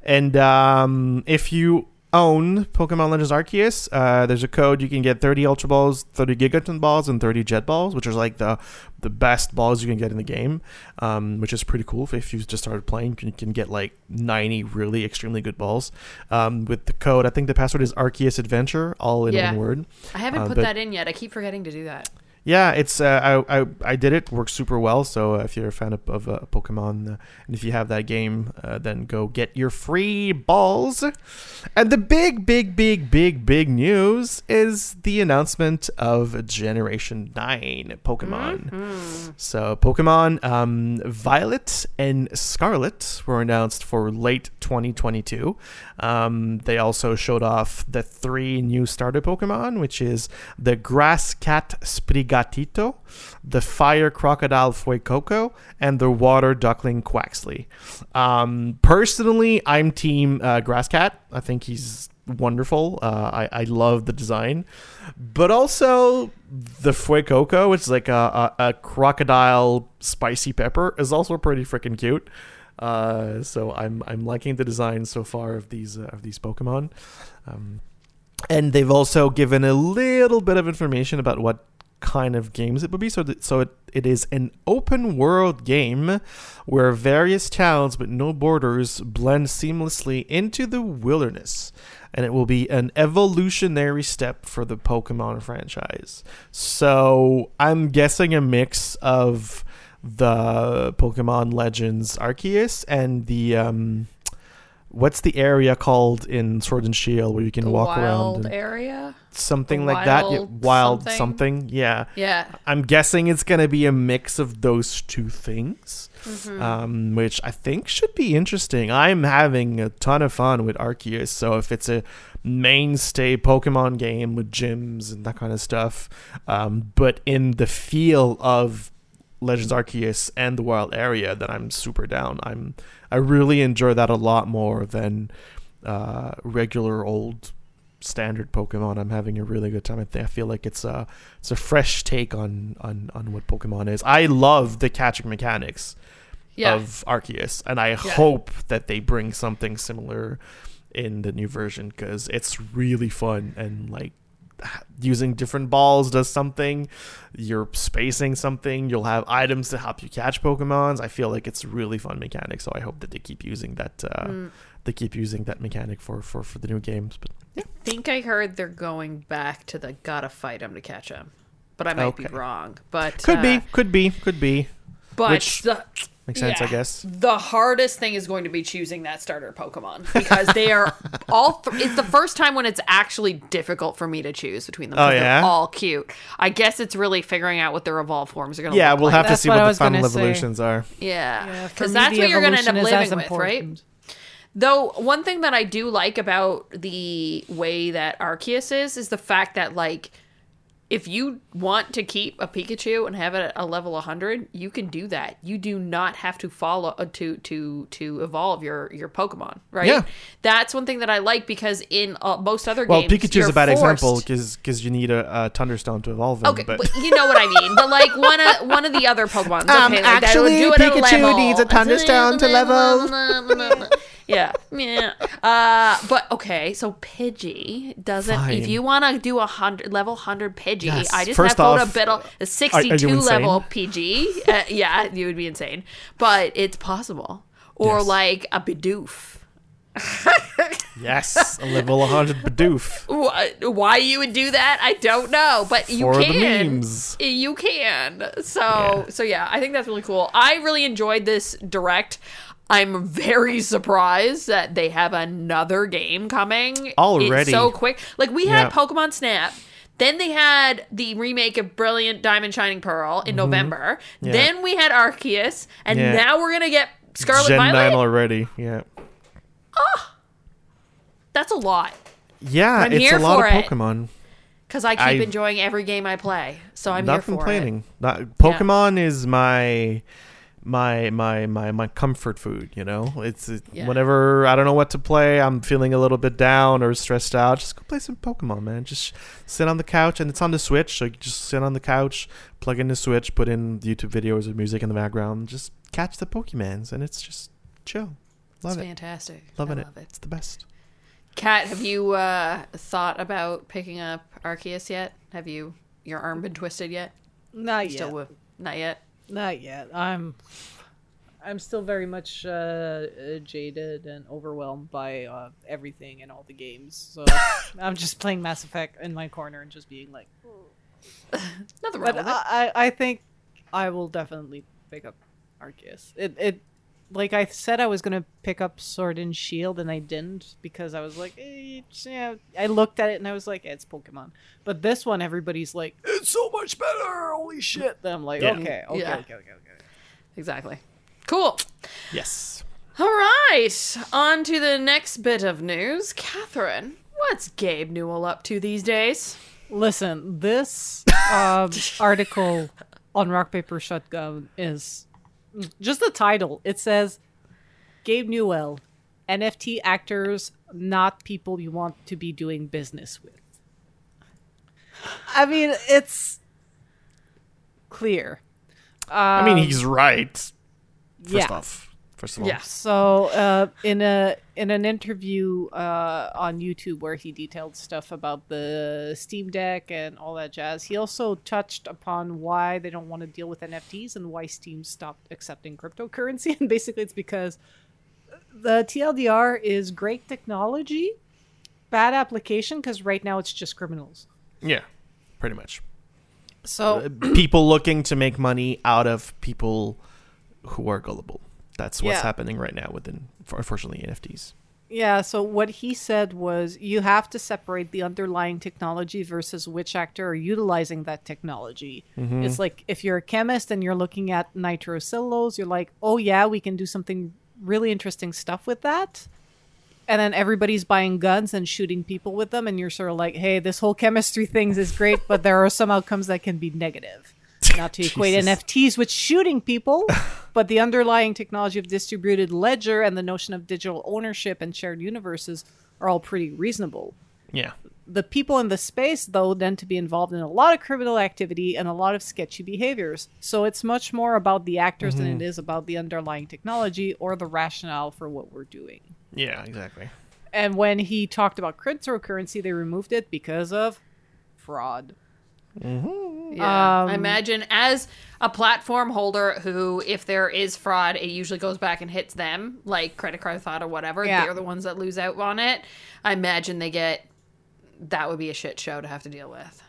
And um, if you own Pokemon Legends Arceus, uh, there's a code you can get 30 Ultra Balls, 30 Gigaton Balls, and 30 Jet Balls, which are like the the best balls you can get in the game, um, which is pretty cool. If you just started playing, you can get like 90 really extremely good balls. Um, with the code, I think the password is Arceus Adventure, all in Yeah. one word. I haven't Uh, put that in yet. I keep forgetting to do that. Yeah, it's uh, I, I I did it. Works super well. So if you're a fan of, of uh, Pokemon, uh, and if you have that game, uh, then go get your free balls. And the big, big, big, big, big news is the announcement of Generation Nine Pokemon. So Pokemon um, Violet and Scarlet were announced for late 2022. Um, they also showed off the three new starter Pokemon, which is the Grass Cat Sprigatito, the Fire Crocodile Fuecoco, and the Water Duckling Quaxly. Um, personally, I'm Team uh, Grass Cat. I think he's wonderful. Uh, I, I love the design, but also the Fuecoco, which is like a, a, a crocodile spicy pepper, is also pretty freaking cute. Uh, so I'm I'm liking the design so far of these uh, of these Pokemon. Um, and they've also given a little bit of information about what kind of games it would be. So, th- so it, it is an open world game where various towns but no borders blend seamlessly into the wilderness. And it will be an evolutionary step for the Pokemon franchise. So I'm guessing a mix of the Pokemon Legends Arceus and the um, what's the area called in Sword and Shield where you can The walk wild around and area. something The like that yeah, wild wild something? something. yeah Yeah. i'm guessing it's gonna be a mix of those two things Mm-hmm. um, which i think should be interesting i'm having a ton of fun with arceus so if it's a mainstay pokemon game with gyms and that kind of stuff um, but in the feel of legends arceus and the wild area then i'm super down i'm i really enjoy that a lot more than uh, regular old standard Pokemon. I'm having a really good time. I, think, I feel like it's a it's a fresh take on on on what Pokemon is. I love the catching mechanics Yeah. of Arceus, and I hope that they bring something similar in the new version because it's really fun and like using different balls does something you're spacing something you'll have items to help you catch pokemons i feel like it's really fun mechanic so i hope that they keep using that uh, Mm. they keep using that mechanic for for for the new games but yeah think I heard they're going back to the gotta fight him to catch him, but I might be wrong. But Could uh, be, could be, could be. But Which the, makes sense, I guess. The hardest thing is going to be choosing that starter Pokemon because they are all. Th- it's the first time when it's actually difficult for me to choose between them. Oh, 'cause yeah? they're all cute. I guess it's really figuring out what their evolved forms are going to. Yeah, look we'll like. have to see what what, the was gonna final say. evolutions are. Yeah, Yeah, because me, that's what you're going to end up living as with, right? Though one thing that I do like about the way that Arceus is is the fact that like if you want to keep a Pikachu and have it at a level 100, you can do that. You do not have to follow uh, to to to evolve your your Pokemon, right? Yeah. That's one thing that I like because in uh, most other Well, games, Pikachu's a bad forced- example because because you need a, a Thunderstone to evolve him. Okay, but, you know what I mean. But like one of one of the other Pokemon, okay, Um, like actually, would do it at a Pikachu level. needs a Thunderstone to level. yeah, yeah. Uh, but okay, so Pidgey doesn't. If you want to do a hundred level hundred Pidgey, Yes, I just first have off, to a are you sixty-two level Pidgey. Uh, yeah, you would be insane, but it's possible. Or Yes. like a Bidoof. yes, a level 100 Bidoof. Why, why you would do that, I don't know, but you For can. You can. So Yeah. so yeah, I think that's really cool. I really enjoyed this direct. I'm very surprised that they have another game coming It's Already. so quick. Like we had Yeah. Pokemon Snap. Then they had the remake of Brilliant Diamond Shining Pearl in November. Mm-hmm. Yeah. Then we had Arceus, and Yeah. now we're gonna get Scarlet Gen Violet. 9 already. Yeah. That's a lot Yeah, I'm it's here a lot for of it. Pokemon. because I keep I- enjoying every game I play. So I'm here Not for it. complaining. Not, Pokemon is my my my my my comfort food you know it's it, Yeah. whenever i don't know what to play i'm feeling a little bit down or stressed out just go play some pokemon man just sit on the couch and it's on the switch so you just sit on the couch plug in the switch put in youtube videos or music in the background just catch the pokemons and it's just chill love It's it fantastic. loving I it love it. it's the best Kat, have you uh, thought about picking up Arceus yet? Have you your arm been twisted yet? Not You yet. Still not yet. Not yet. I'm I'm still very much uh, uh, jaded and overwhelmed by uh, everything and all the games. So I'm just playing Mass Effect in my corner and just being like. Nothing wrong But with it. I, I I think I will definitely pick up Arceus. It it like I said I was gonna pick up Sword and Shield and I didn't because I was like, eh, it's- yeah. I looked at it and I was like, eh, it's Pokemon. But this one, everybody's like, it's so much better. Holy shit! Then I'm like, Yeah. okay, okay, Yeah. okay, okay, okay. Exactly. Cool. yes All right. On to the next bit of news. Catherine, what's Gabe Newell up to these days? Listen, this um, article on Rock Paper Shotgun is just the title. It says Gabe Newell, NFT actors, not people you want to be doing business with. I mean, it's clear. i mean he's right first yeah. off first of all Yeah. So, uh, in a in an interview uh, on YouTube where he detailed stuff about the Steam Deck and all that jazz, he also touched upon why they don't want to deal with NFTs and why Steam stopped accepting cryptocurrency. And basically, it's because the TLDR is great technology, bad application because right now it's just criminals. yeah pretty much So uh, people looking to make money out of people who are gullible. That's what's Yeah. happening right now within, unfortunately, NFTs. Yeah, so what he said was you have to separate the underlying technology versus which actor are utilizing that technology. Mm-hmm. It's like if you're a chemist and you're looking at nitrocellulose, you're like, oh yeah, we can do something really interesting stuff with that. And then everybody's buying guns and shooting people with them, and you're sort of like, hey, this whole chemistry things is great, but there are some outcomes that can be negative. Not to equate NFTs with shooting people, but the underlying technology of distributed ledger and the notion of digital ownership and shared universes are all pretty reasonable. Yeah. The people in the space, though, tend to be involved in a lot of criminal activity and a lot of sketchy behaviors. So it's much more about the actors than it mm-hmm. is about the underlying technology or the rationale for what we're doing. Yeah, exactly. And when he talked about cryptocurrency, they removed it because of fraud. Yeah. I Um, imagine as a platform holder who, if there is fraud, it usually goes back and hits them, like credit card fraud or whatever. Yeah. They're the ones that lose out on it. I imagine they get that would be a shit show to have to deal with.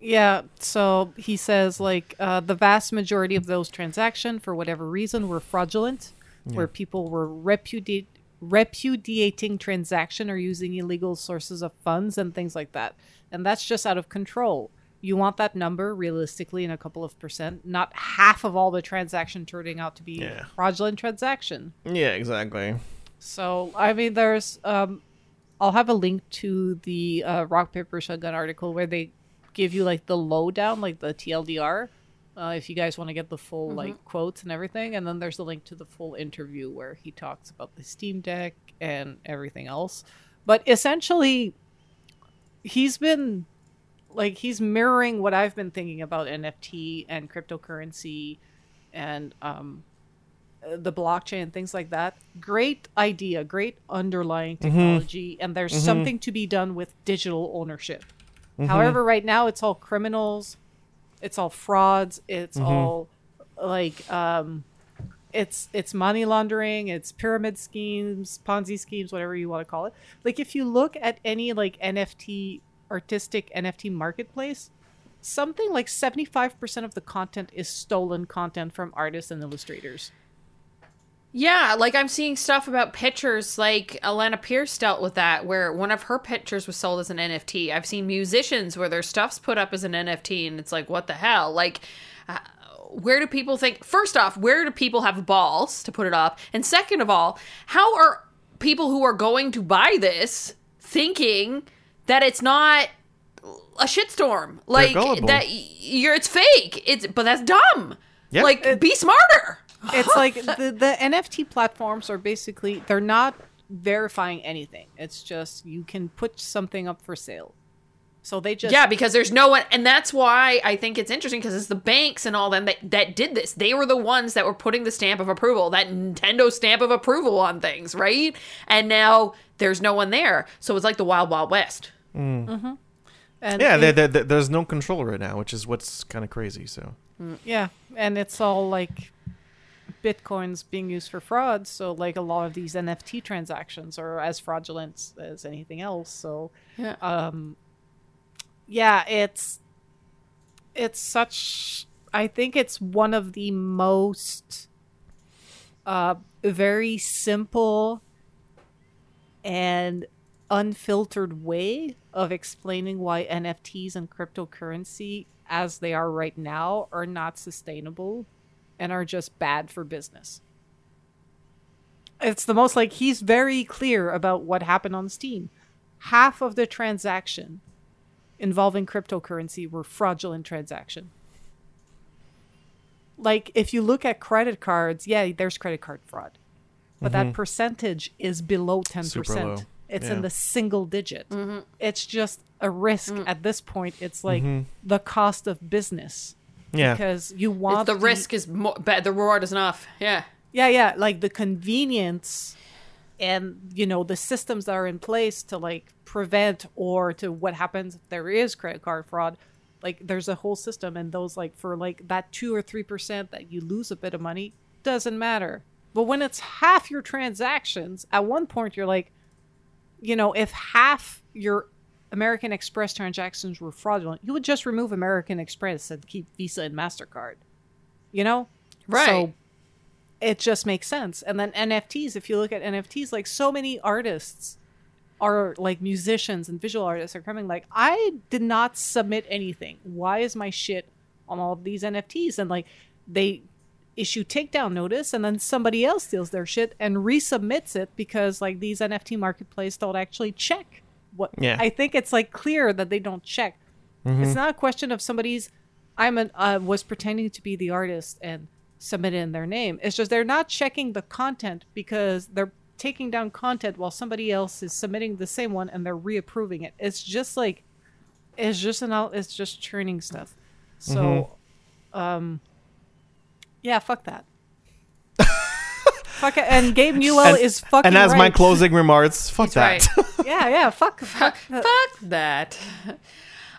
Yeah, so he says like uh, the vast majority of those transactions, for whatever reason, were fraudulent, where people were repudiate, repudiating transaction or using illegal sources of funds and things like that, and that's just out of control. You want that number realistically in a couple of percent, not half of all the transaction turning out to be Yeah. fraudulent transaction. Yeah, exactly. So I mean, there's um, I'll have a link to the uh, rock paper shotgun article where they give you like the lowdown, like the TLDR, uh, if you guys want to get the full like quotes and everything. And then there's a link to the full interview where he talks about the Steam Deck and everything else. But essentially, he's been like he's mirroring what I've been thinking about NFT and cryptocurrency and um the blockchain and things like that. Great idea, great underlying technology, and there's something to be done with digital ownership. However, right now it's all criminals, it's all frauds, it's all like um it's it's money laundering, it's pyramid schemes, Ponzi schemes, whatever you want to call it. Like if you look at any like NFT artistic NFT marketplace, something like 75% of the content is stolen content from artists and illustrators. Yeah, like I'm seeing stuff about pictures like Alana Pierce dealt with that where one of her pictures was sold as an NFT. I've seen musicians where their stuff's put up as an NFT and it's like what the hell? Like uh, where do people think first off, where do people have balls to put it up? And second of all, how are people who are going to buy this thinking that it's not a shitstorm? Like that you're it's fake. It's but that's dumb. Yeah. Like be smarter. It's like the, the NFT platforms are basically they're not verifying anything. It's just you can put something up for sale. So they just yeah, because there's no one, and that's why I think it's interesting because it's the banks and all them that, that did this. They were the ones that were putting the stamp of approval, that Nintendo stamp of approval on things, right? And now there's no one there, so it's like the wild, wild west. Mm. Mm-hmm. and Yeah, it- there, there, there- there's no control right now, which is what's kind of crazy. So mm, Yeah, and it's all like bitcoins being used for fraud. So like a lot of these NFT transactions are as fraudulent as anything else. So Yeah. um, yeah, it's it's such. I think it's one of the most uh, very simple and unfiltered way of explaining why NFTs and cryptocurrency, as they are right now, are not sustainable and are just bad for business. It's the most like he's very clear about what happened on Steam. Half of the transaction involving cryptocurrency were fraudulent transaction. Like if you look at credit cards, yeah, there's credit card fraud. But that mm-hmm. percentage is below 10%. Super low. It's Yeah. in the single digit. Mm-hmm. It's just a risk mm. at this point. It's like mm-hmm. the cost of business yeah, because you It's want the risk is more, but the reward is enough. Yeah. yeah, yeah, like the convenience and you know the systems that are in place to like prevent or to what happens if there is credit card fraud. Like there's a whole system, and those like for like that two or three percent that you lose a bit of money doesn't matter. But when it's half your transactions, at one point you're like, you know, if half your American Express transactions were fraudulent, you would just remove American Express and keep Visa and Mastercard. You know, Right. So it just makes sense. And then NFTs, if you look at NFTs, like so many artists are like musicians and visual artists are coming like, I did not submit anything. Why is my shit on all of these NFTs? And like they issue takedown notice and then somebody else steals their shit and resubmits it because like these NFT marketplace don't actually check what Yeah. I think it's like clear that they don't check. It's not a question of somebody's I'm an uh, was pretending to be the artist and submitted in their name. It's just they're not checking the content because they're taking down content while somebody else is submitting the same one and they're reapproving it. It's just like it's just an out it's just churning stuff. So um yeah, fuck that. fuck it. And Gabe Newell and, is fucking and as my closing remarks, fuck That's that. right. Yeah, yeah, fuck fuck. Fuck that.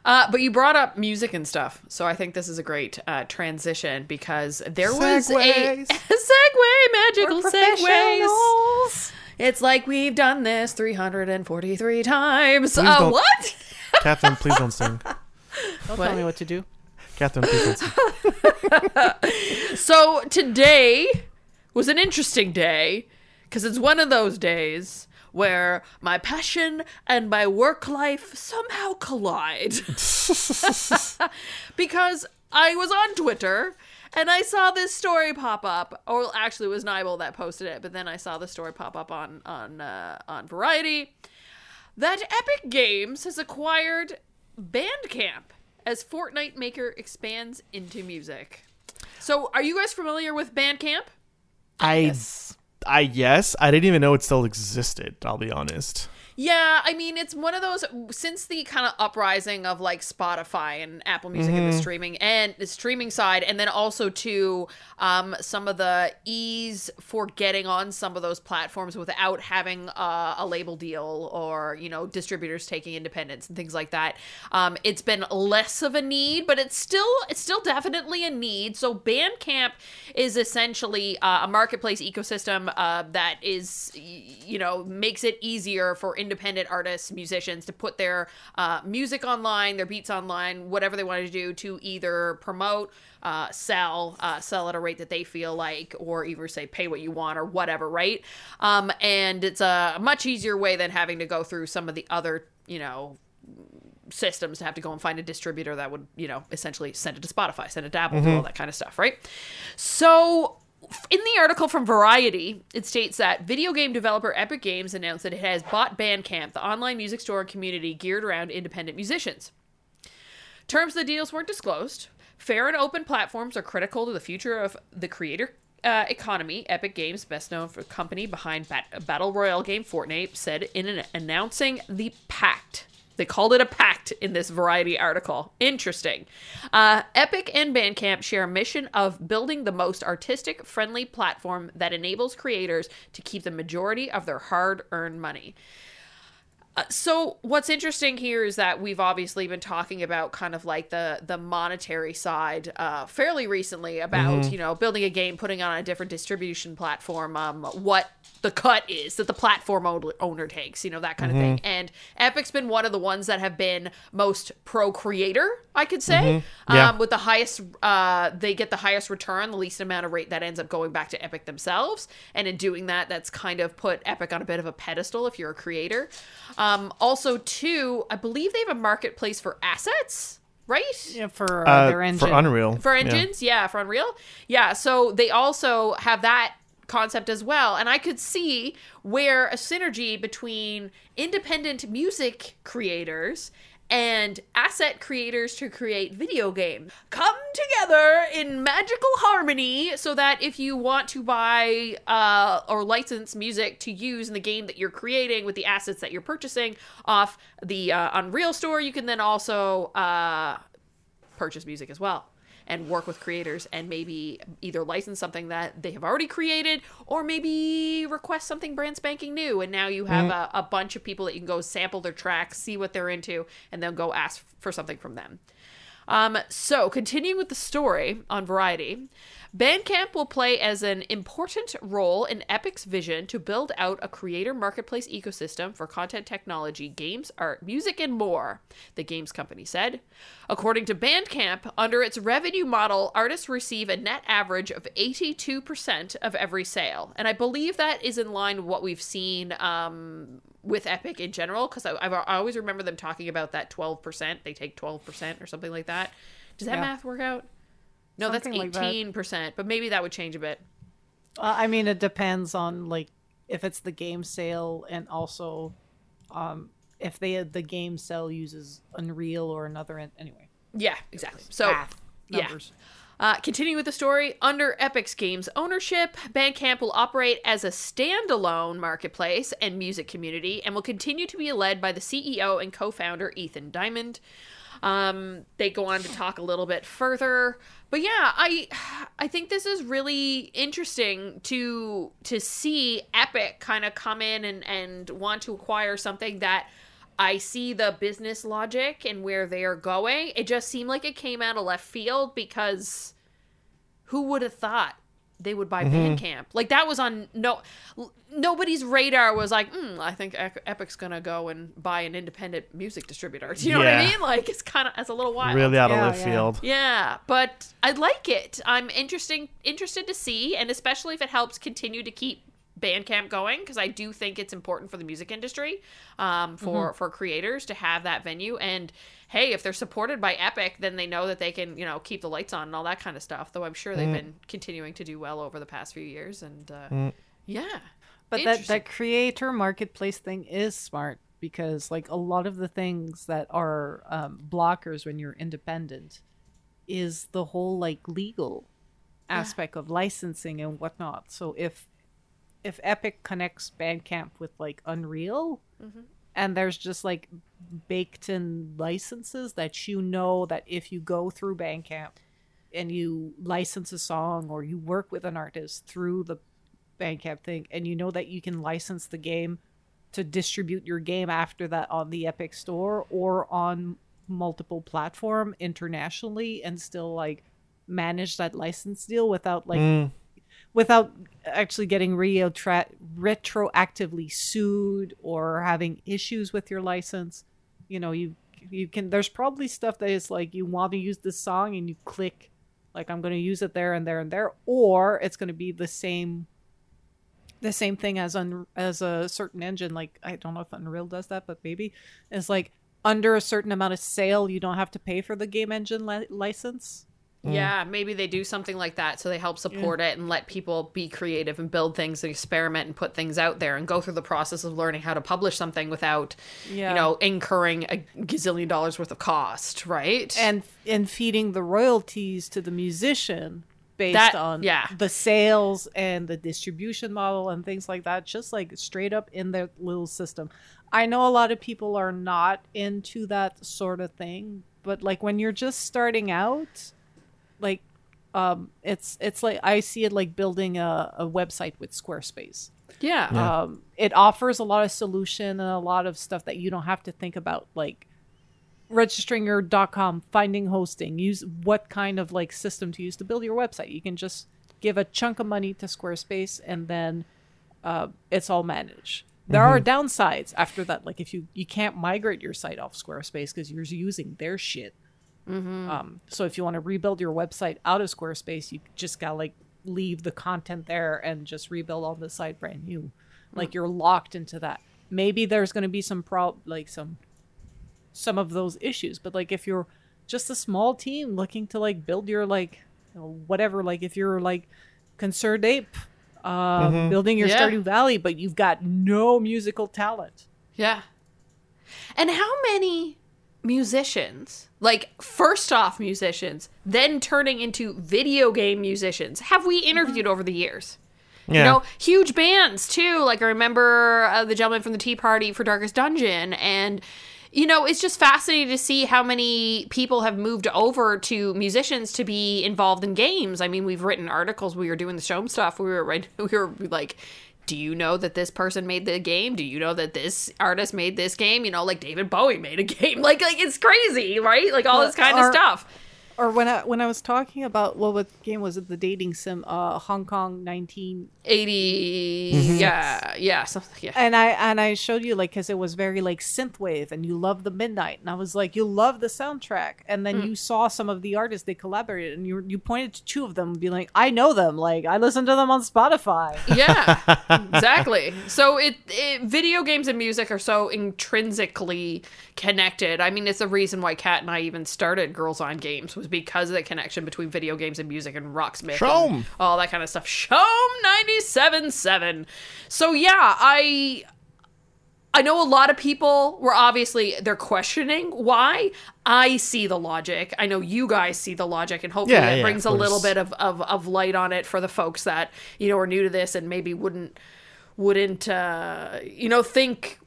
Uh, but you brought up music and stuff, so I think this is a great uh, transition because there was a Segues. segue, magical We're segues. It's like we've done this 343 times. Please Uh, what? Catherine, please don't sing. Don't What? tell me what to do. Catherine Frequency. So today was an interesting day because it's one of those days where my passion and my work life somehow collide. because I was on Twitter and I saw this story pop up. Or actually, it was Nibel that posted it, but then I saw the story pop up on on uh, on Variety that Epic Games has acquired Bandcamp as Fortnite maker expands into music. So, are you guys familiar with Bandcamp? I, I yes, I didn't even know it still existed. I'll be honest. Yeah, I mean, it's one of those since the kind of uprising of like Spotify and Apple Music and the streaming and the streaming side, and then also to um, some of the ease for getting on some of those platforms without having uh, a label deal or you know distributors taking independence and things like that. Um, it's been less of a need, but it's still it's still definitely a need. So Bandcamp is essentially uh, a marketplace ecosystem uh, that is you know makes it easier for independent artists musicians to put their uh, music online their beats online whatever they want to do to either promote uh, sell uh, sell at a rate that they feel like or even say pay what you want or whatever right um, and it's a much easier way than having to go through some of the other you know systems to have to go and find a distributor that would, you know, essentially send it to Spotify, send it to Apple, do all that kind of stuff, right? So, in the article from Variety, it states that video game developer Epic Games announced that it has bought Bandcamp, the online music store and community geared around independent musicians. Terms of the deals weren't disclosed. Fair and open platforms are critical to the future of the creator uh, economy. Epic Games, best known for the company behind bat- battle royale game Fortnite, said in an announcing the pact. They called it a pact in this Variety article. Interesting. Uh, Epic and Bandcamp share a mission of building the most artistic, friendly platform that enables creators to keep the majority of their hard-earned money. Uh, so what's interesting here is that we've obviously been talking about kind of like the the monetary side uh, fairly recently about you know building a game putting on a different distribution platform um, what the cut is that the platform owner takes you know that kind of thing. And epic's been one of the ones that have been most pro creator i could say. Yeah. um, with the highest uh, they get the highest return the least amount of rate that ends up going back to epic themselves. And in doing that that's kind of put epic on a bit of a pedestal if you're a creator. um, also too i believe they have a marketplace for assets right Yeah, for uh, Uh, their engine. for Unreal. for Yeah. engines yeah. for unreal yeah so they also have that concept as well and i could see where a synergy between independent music creators and asset creators to create video game come together in magical harmony so that if you want to buy uh, or license music to use in the game that you're creating with the assets that you're purchasing off the uh, unreal store you can then also uh, purchase music as well and work with creators and maybe either license something that they have already created or maybe request something brand spanking new. And now you have a, a bunch of people that you can go sample their tracks see what they're into and then go ask for something from them. Um, so, continuing with the story on Variety, Bandcamp will play as an important role in Epic's vision to build out a creator marketplace ecosystem for content technology, games, art, music, and more, the games company said. According to Bandcamp, under its revenue model, artists receive a net average of 82% of every sale. And I believe that is in line with what we've seen um, with Epic in general, because I, I've- always remember them talking about that 12%. They take 12% or something like that. Does that Yeah. math work out? No, like that's that. 18%, but maybe that would change a bit. Uh, I mean, it depends on like if it's the game sale and also um, if they the game sale uses Unreal or another. Anyway, Yeah, exactly. So, math yeah. Uh, continuing with the story, under Epic's Games ownership, Bandcamp will operate as a standalone marketplace and music community and will continue to be led by the CEO and co founder Ethan Diamond. Um, they go on to talk a little bit further, but yeah, I I think this is really interesting to to see Epic kind of come in and and want to acquire something that I see the business logic and where they are going. It just seemed like it came out of left field because who would have thought they would buy Mm-hmm. Bandcamp. Like that was on no nobody's radar was like, mm, I think Epic's gonna go and buy an independent music distributor. Do you know what I mean? Like it's kind of it's a little wild. Really out of Yeah, left yeah. field. Yeah, but I like it. I'm interesting interested to see, and especially if it helps continue to keep Bandcamp going, because I do think it's important for the music industry, um, for Mm-hmm. for creators to have that venue. And hey, if they're supported by Epic, then they know that they can you know keep the lights on and all that kind of stuff. Though I'm sure Mm. they've been continuing to do well over the past few years, and uh, yeah. But that, that creator marketplace thing is smart because like a lot of the things that are um, blockers when you're independent is the whole like legal aspect of licensing and whatnot. So if if Epic connects Bandcamp with like Unreal and there's just like baked in licenses that you know that if you go through Bandcamp and you license a song or you work with an artist through the Bandcamp thing, and you know that you can license the game to distribute your game after that on the Epic Store or on multiple platform internationally, and still like manage that license deal without like Mm. Without actually getting retro- retroactively sued or having issues with your license. You know, you you can. There's probably stuff that is like you want to use this song and you click like I'm going to use it there and there and there, or it's going to be the same the same thing as un, as a certain engine. Like I don't know if Unreal does that, but maybe it's like under a certain amount of sale, you don't have to pay for the game engine li- license. Mm. Yeah, maybe they do something like that so they help support it and let people be creative and build things and experiment and put things out there and go through the process of learning how to publish something without, Yeah. you know, incurring a gazillion dollars worth of cost, right? and and feeding the royalties to the musician based That- on yeah. the sales and the distribution model and things like that just like straight up in their little system i know a lot of people are not into that sort of thing but like when you're just starting out like um it's it's like i see it like building a, a website with squarespace. Yeah. um, it offers a lot of solution and a lot of stuff that you don't have to think about like registering your com finding hosting use what kind of like system to use to build your website. You can just give a chunk of money to squarespace and then uh, it's all managed. There are downsides after that like if you you can't migrate your site off squarespace because you're using their shit um, so if you want to rebuild your website out of Squarespace, you just gotta like leave the content there and just rebuild on the site brand new. Like you're locked into that. Maybe there's gonna be some pro like some some of those issues, but like if you're just a small team looking to like build your like you know, whatever, like if you're like Concerned Ape, uh, building your Yeah. Stardew Valley, but you've got no musical talent. Yeah. And how many musicians, like first off musicians, then turning into video game musicians, have we interviewed over the years? Yeah. You know, huge bands too. Like I remember uh, the gentleman from the Tea Party for Darkest Dungeon, and you know, it's just fascinating to see how many people have moved over to musicians to be involved in games. I mean, we've written articles. We were doing the show stuff. We were. We were like. Do you know that this person made the game? Do you know that this artist made this game? You know, like David Bowie made a game. Like, like it's crazy, right? Like all this kind of stuff. Or when I when I was talking about what what game was it? The dating sim, uh, Hong Kong 1980 Mm-hmm. yeah yeah something yeah and I and I showed you like because it was very like synthwave, and you love the midnight, and I was like, you love the soundtrack, and then you saw some of the artists they collaborated, and you you pointed to two of them, and be like, I know them, like I listen to them on Spotify. yeah exactly so it, it video games and music are so intrinsically connected i mean it's the reason why kat and i even started girls on games was because of the connection between video games and music and rocksmith CHOM. and all that kind of stuff CHOM 97.7 so yeah i I know a lot of people were obviously they're questioning why. I see the logic. I know you guys see the logic, and hopefully Yeah, it yeah, brings a little bit of, of of light on it for the folks that you know are new to this and maybe wouldn't wouldn't uh, you know think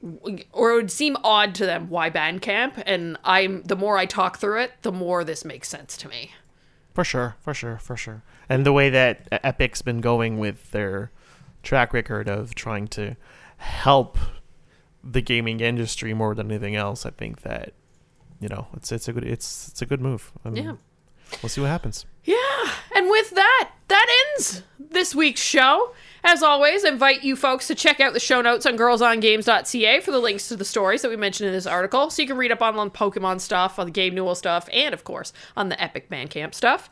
or it would seem odd to them why Bandcamp. And I'm the more I talk through it, the more this makes sense to me. For sure, for sure, for sure. And the way that Epic's been going with their track record of trying to help the gaming industry more than anything else, I think that you know it's it's a good it's it's a good move. I mean, Yeah. we'll see what happens. Yeah, and with that, that ends this week's show. As always, invite you folks to check out the show notes on girlsongames.ca for the links to the stories that we mentioned in this article, so you can read up on, on Pokemon stuff, on the Gabe Newell stuff, and of course on the Epic Bandcamp stuff.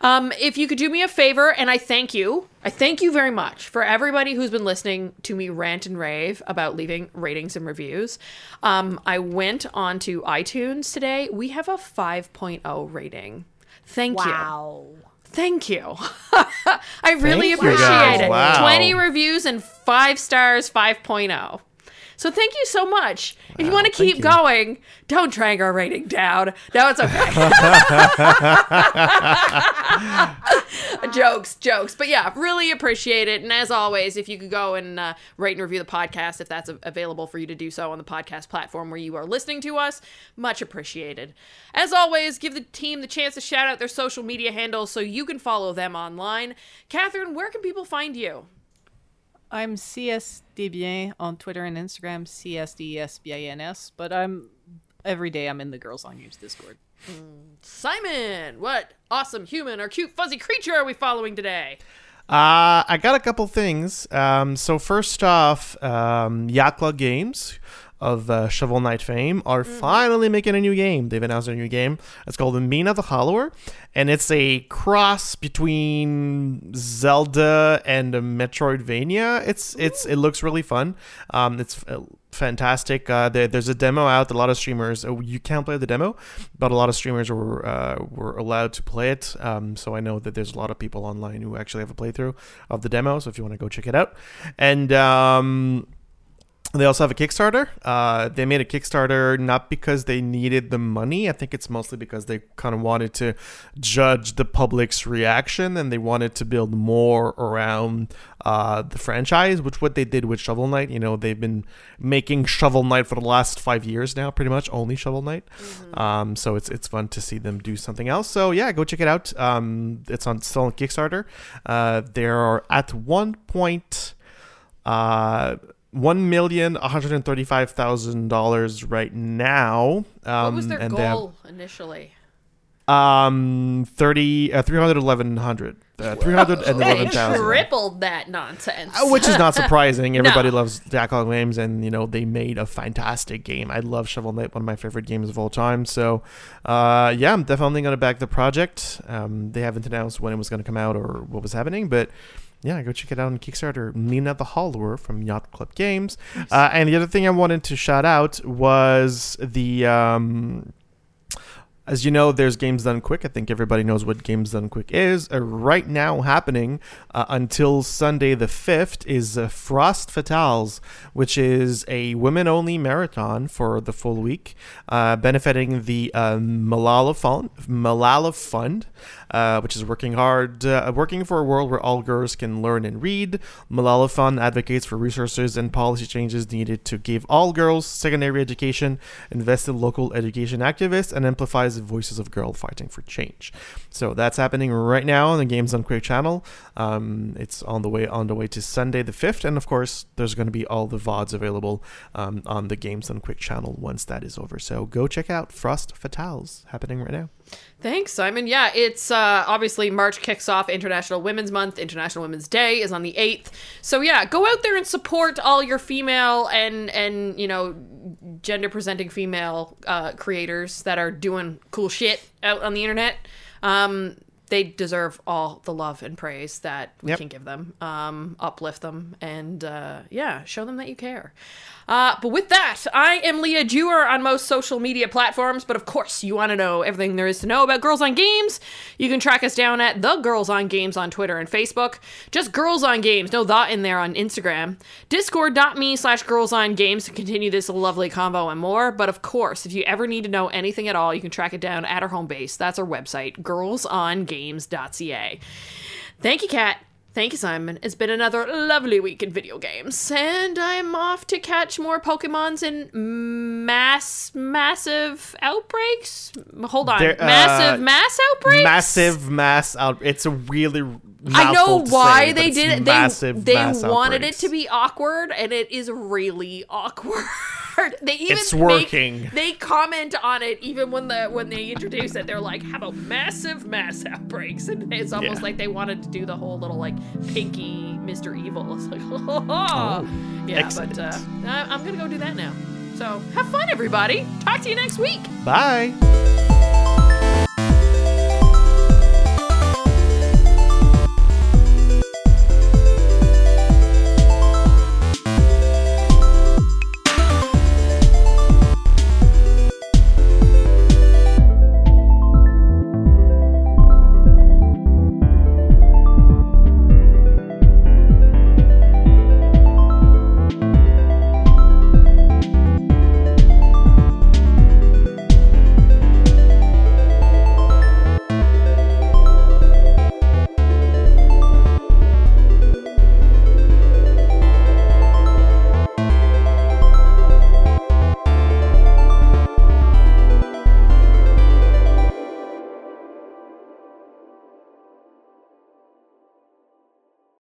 Um, if you could do me a favor, and I thank you, I thank you very much for everybody who's been listening to me rant and rave about leaving ratings and reviews. Um, I went on to iTunes today. We have a 5.0 rating. Thank you. Thank you. I really Thank appreciate guys. it. Wow. 20 reviews and 5 stars 5.0. So thank you so much. if you want to keep going, don't drag our rating down. No, it's okay. jokes, jokes. But yeah, really appreciate it. And as always, if you could go and uh, rate and review the podcast, if that's available for you to do so on the podcast platform where you are listening to us, much appreciated. As always, give the team the chance to shout out their social media handles so you can follow them online. Catherine, where can people find you? I'm CSDBien on Twitter and Instagram, CSDSBINS, but I'm every day I'm in the Girls on Games Discord. Simon, what awesome human or cute fuzzy creature are we following today? Uh, I got a couple things. Um, so first off, um, Yacht Club Games of uh, Shovel Knight fame are finally making a new game. They've announced a new game. It's called the Mina the Hollower, and it's a cross between Zelda and Metroidvania. It's it's it looks really fun. Um, it's uh, fantastic. Uh, there, there's a demo out. A lot of streamers. Uh, you can't play the demo, but a lot of streamers were uh, were allowed to play it. Um, so I know that there's a lot of people online who actually have a playthrough of the demo. So if you want to go check it out, and um, they also have a Kickstarter. Uh, they made a Kickstarter not because they needed the money. I think it's mostly because they kind of wanted to judge the public's reaction and they wanted to build more around uh, the franchise, which what they did with Shovel Knight. You know, they've been making Shovel Knight for the last five years now, pretty much only Shovel Knight. Um, so it's it's fun to see them do something else. So yeah, go check it out. Um, it's on still on Kickstarter. Uh, they are at one point uh one million one hundred and thirty-five thousand dollars right now. Um, What was their they have, goal initially? um, thirty uh, three hundred eleven hundred. Uh, three hundred and They tripled that nonsense. Uh, Which is not surprising. Everybody No. loves Yacht Club games, and you know they made a fantastic game. I love Shovel Knight, one of my favorite games of all time. So, uh, yeah, I'm definitely gonna back the project. Um, they haven't announced when it was gonna come out or what was happening, but yeah, go check it out on Kickstarter. Mina the Hollower from Yacht Club Games. Uh, and the other thing I wanted to shout out was the. Um, as you know, there's Games Done Quick. I think everybody knows what Games Done Quick is. Uh, right now, happening uh, until Sunday the 5th is uh, Frame Fatales, which is a women only marathon for the full week, uh, benefiting the uh, Malala Fund, Malala Fund uh, which is working hard, uh, working for a world where all girls can learn and read. Malala Fund advocates for resources and policy changes needed to give all girls secondary education, invest in local education activists, and amplifies the voices of girls fighting for change. So that's happening right now on the Games Done Quick channel. Um, it's on the way on the way to Sunday the fifth, and of course, there's going to be all the vods available um, on the Games Done Quick channel once that is over. So go check out Frame Fatales happening right now. Thanks, Simon. Yeah, it's uh, obviously March kicks off International Women's Month. International Women's Day is on the eighth. So yeah, go out there and support all your female and and you know gender presenting female uh, creators that are doing cool shit out on the internet. Um, they deserve all the love and praise that we Yep. can give them. Um, uplift them and uh, yeah, show them that you care. Uh, but with that, I am Leah Jewer on most social media platforms. But of course, you want to know everything there is to know about Girls on Games. You can track us down at the Girls on Games on Twitter and Facebook. Just Girls on Games, no thought in there on Instagram. Discord.me slash Girls on Games to continue this lovely convo and more. But of course, if you ever need to know anything at all, you can track it down at our home base. That's our website, girlsongames.ca. Thank you, Kat. Thank you, Simon. It's been another lovely week in video games, and I'm off to catch more Pokemons in mass, massive outbreaks. Hold on, There- uh, massive mass outbreaks. massive mass out. It's a really. I know why say, they did it. Massive They they wanted outbreaks. it to be awkward, and it is really awkward. They even It's make- working. they comment on it even when the when they introduce it. They're like, "How about massive mass outbreaks?" And it's almost Yeah. like they wanted to do the whole little like pinky Mr. Evil. It's like, oh, yeah. excellent. But uh, I'm gonna go do that now. So have fun, everybody. Talk to you next week. Bye.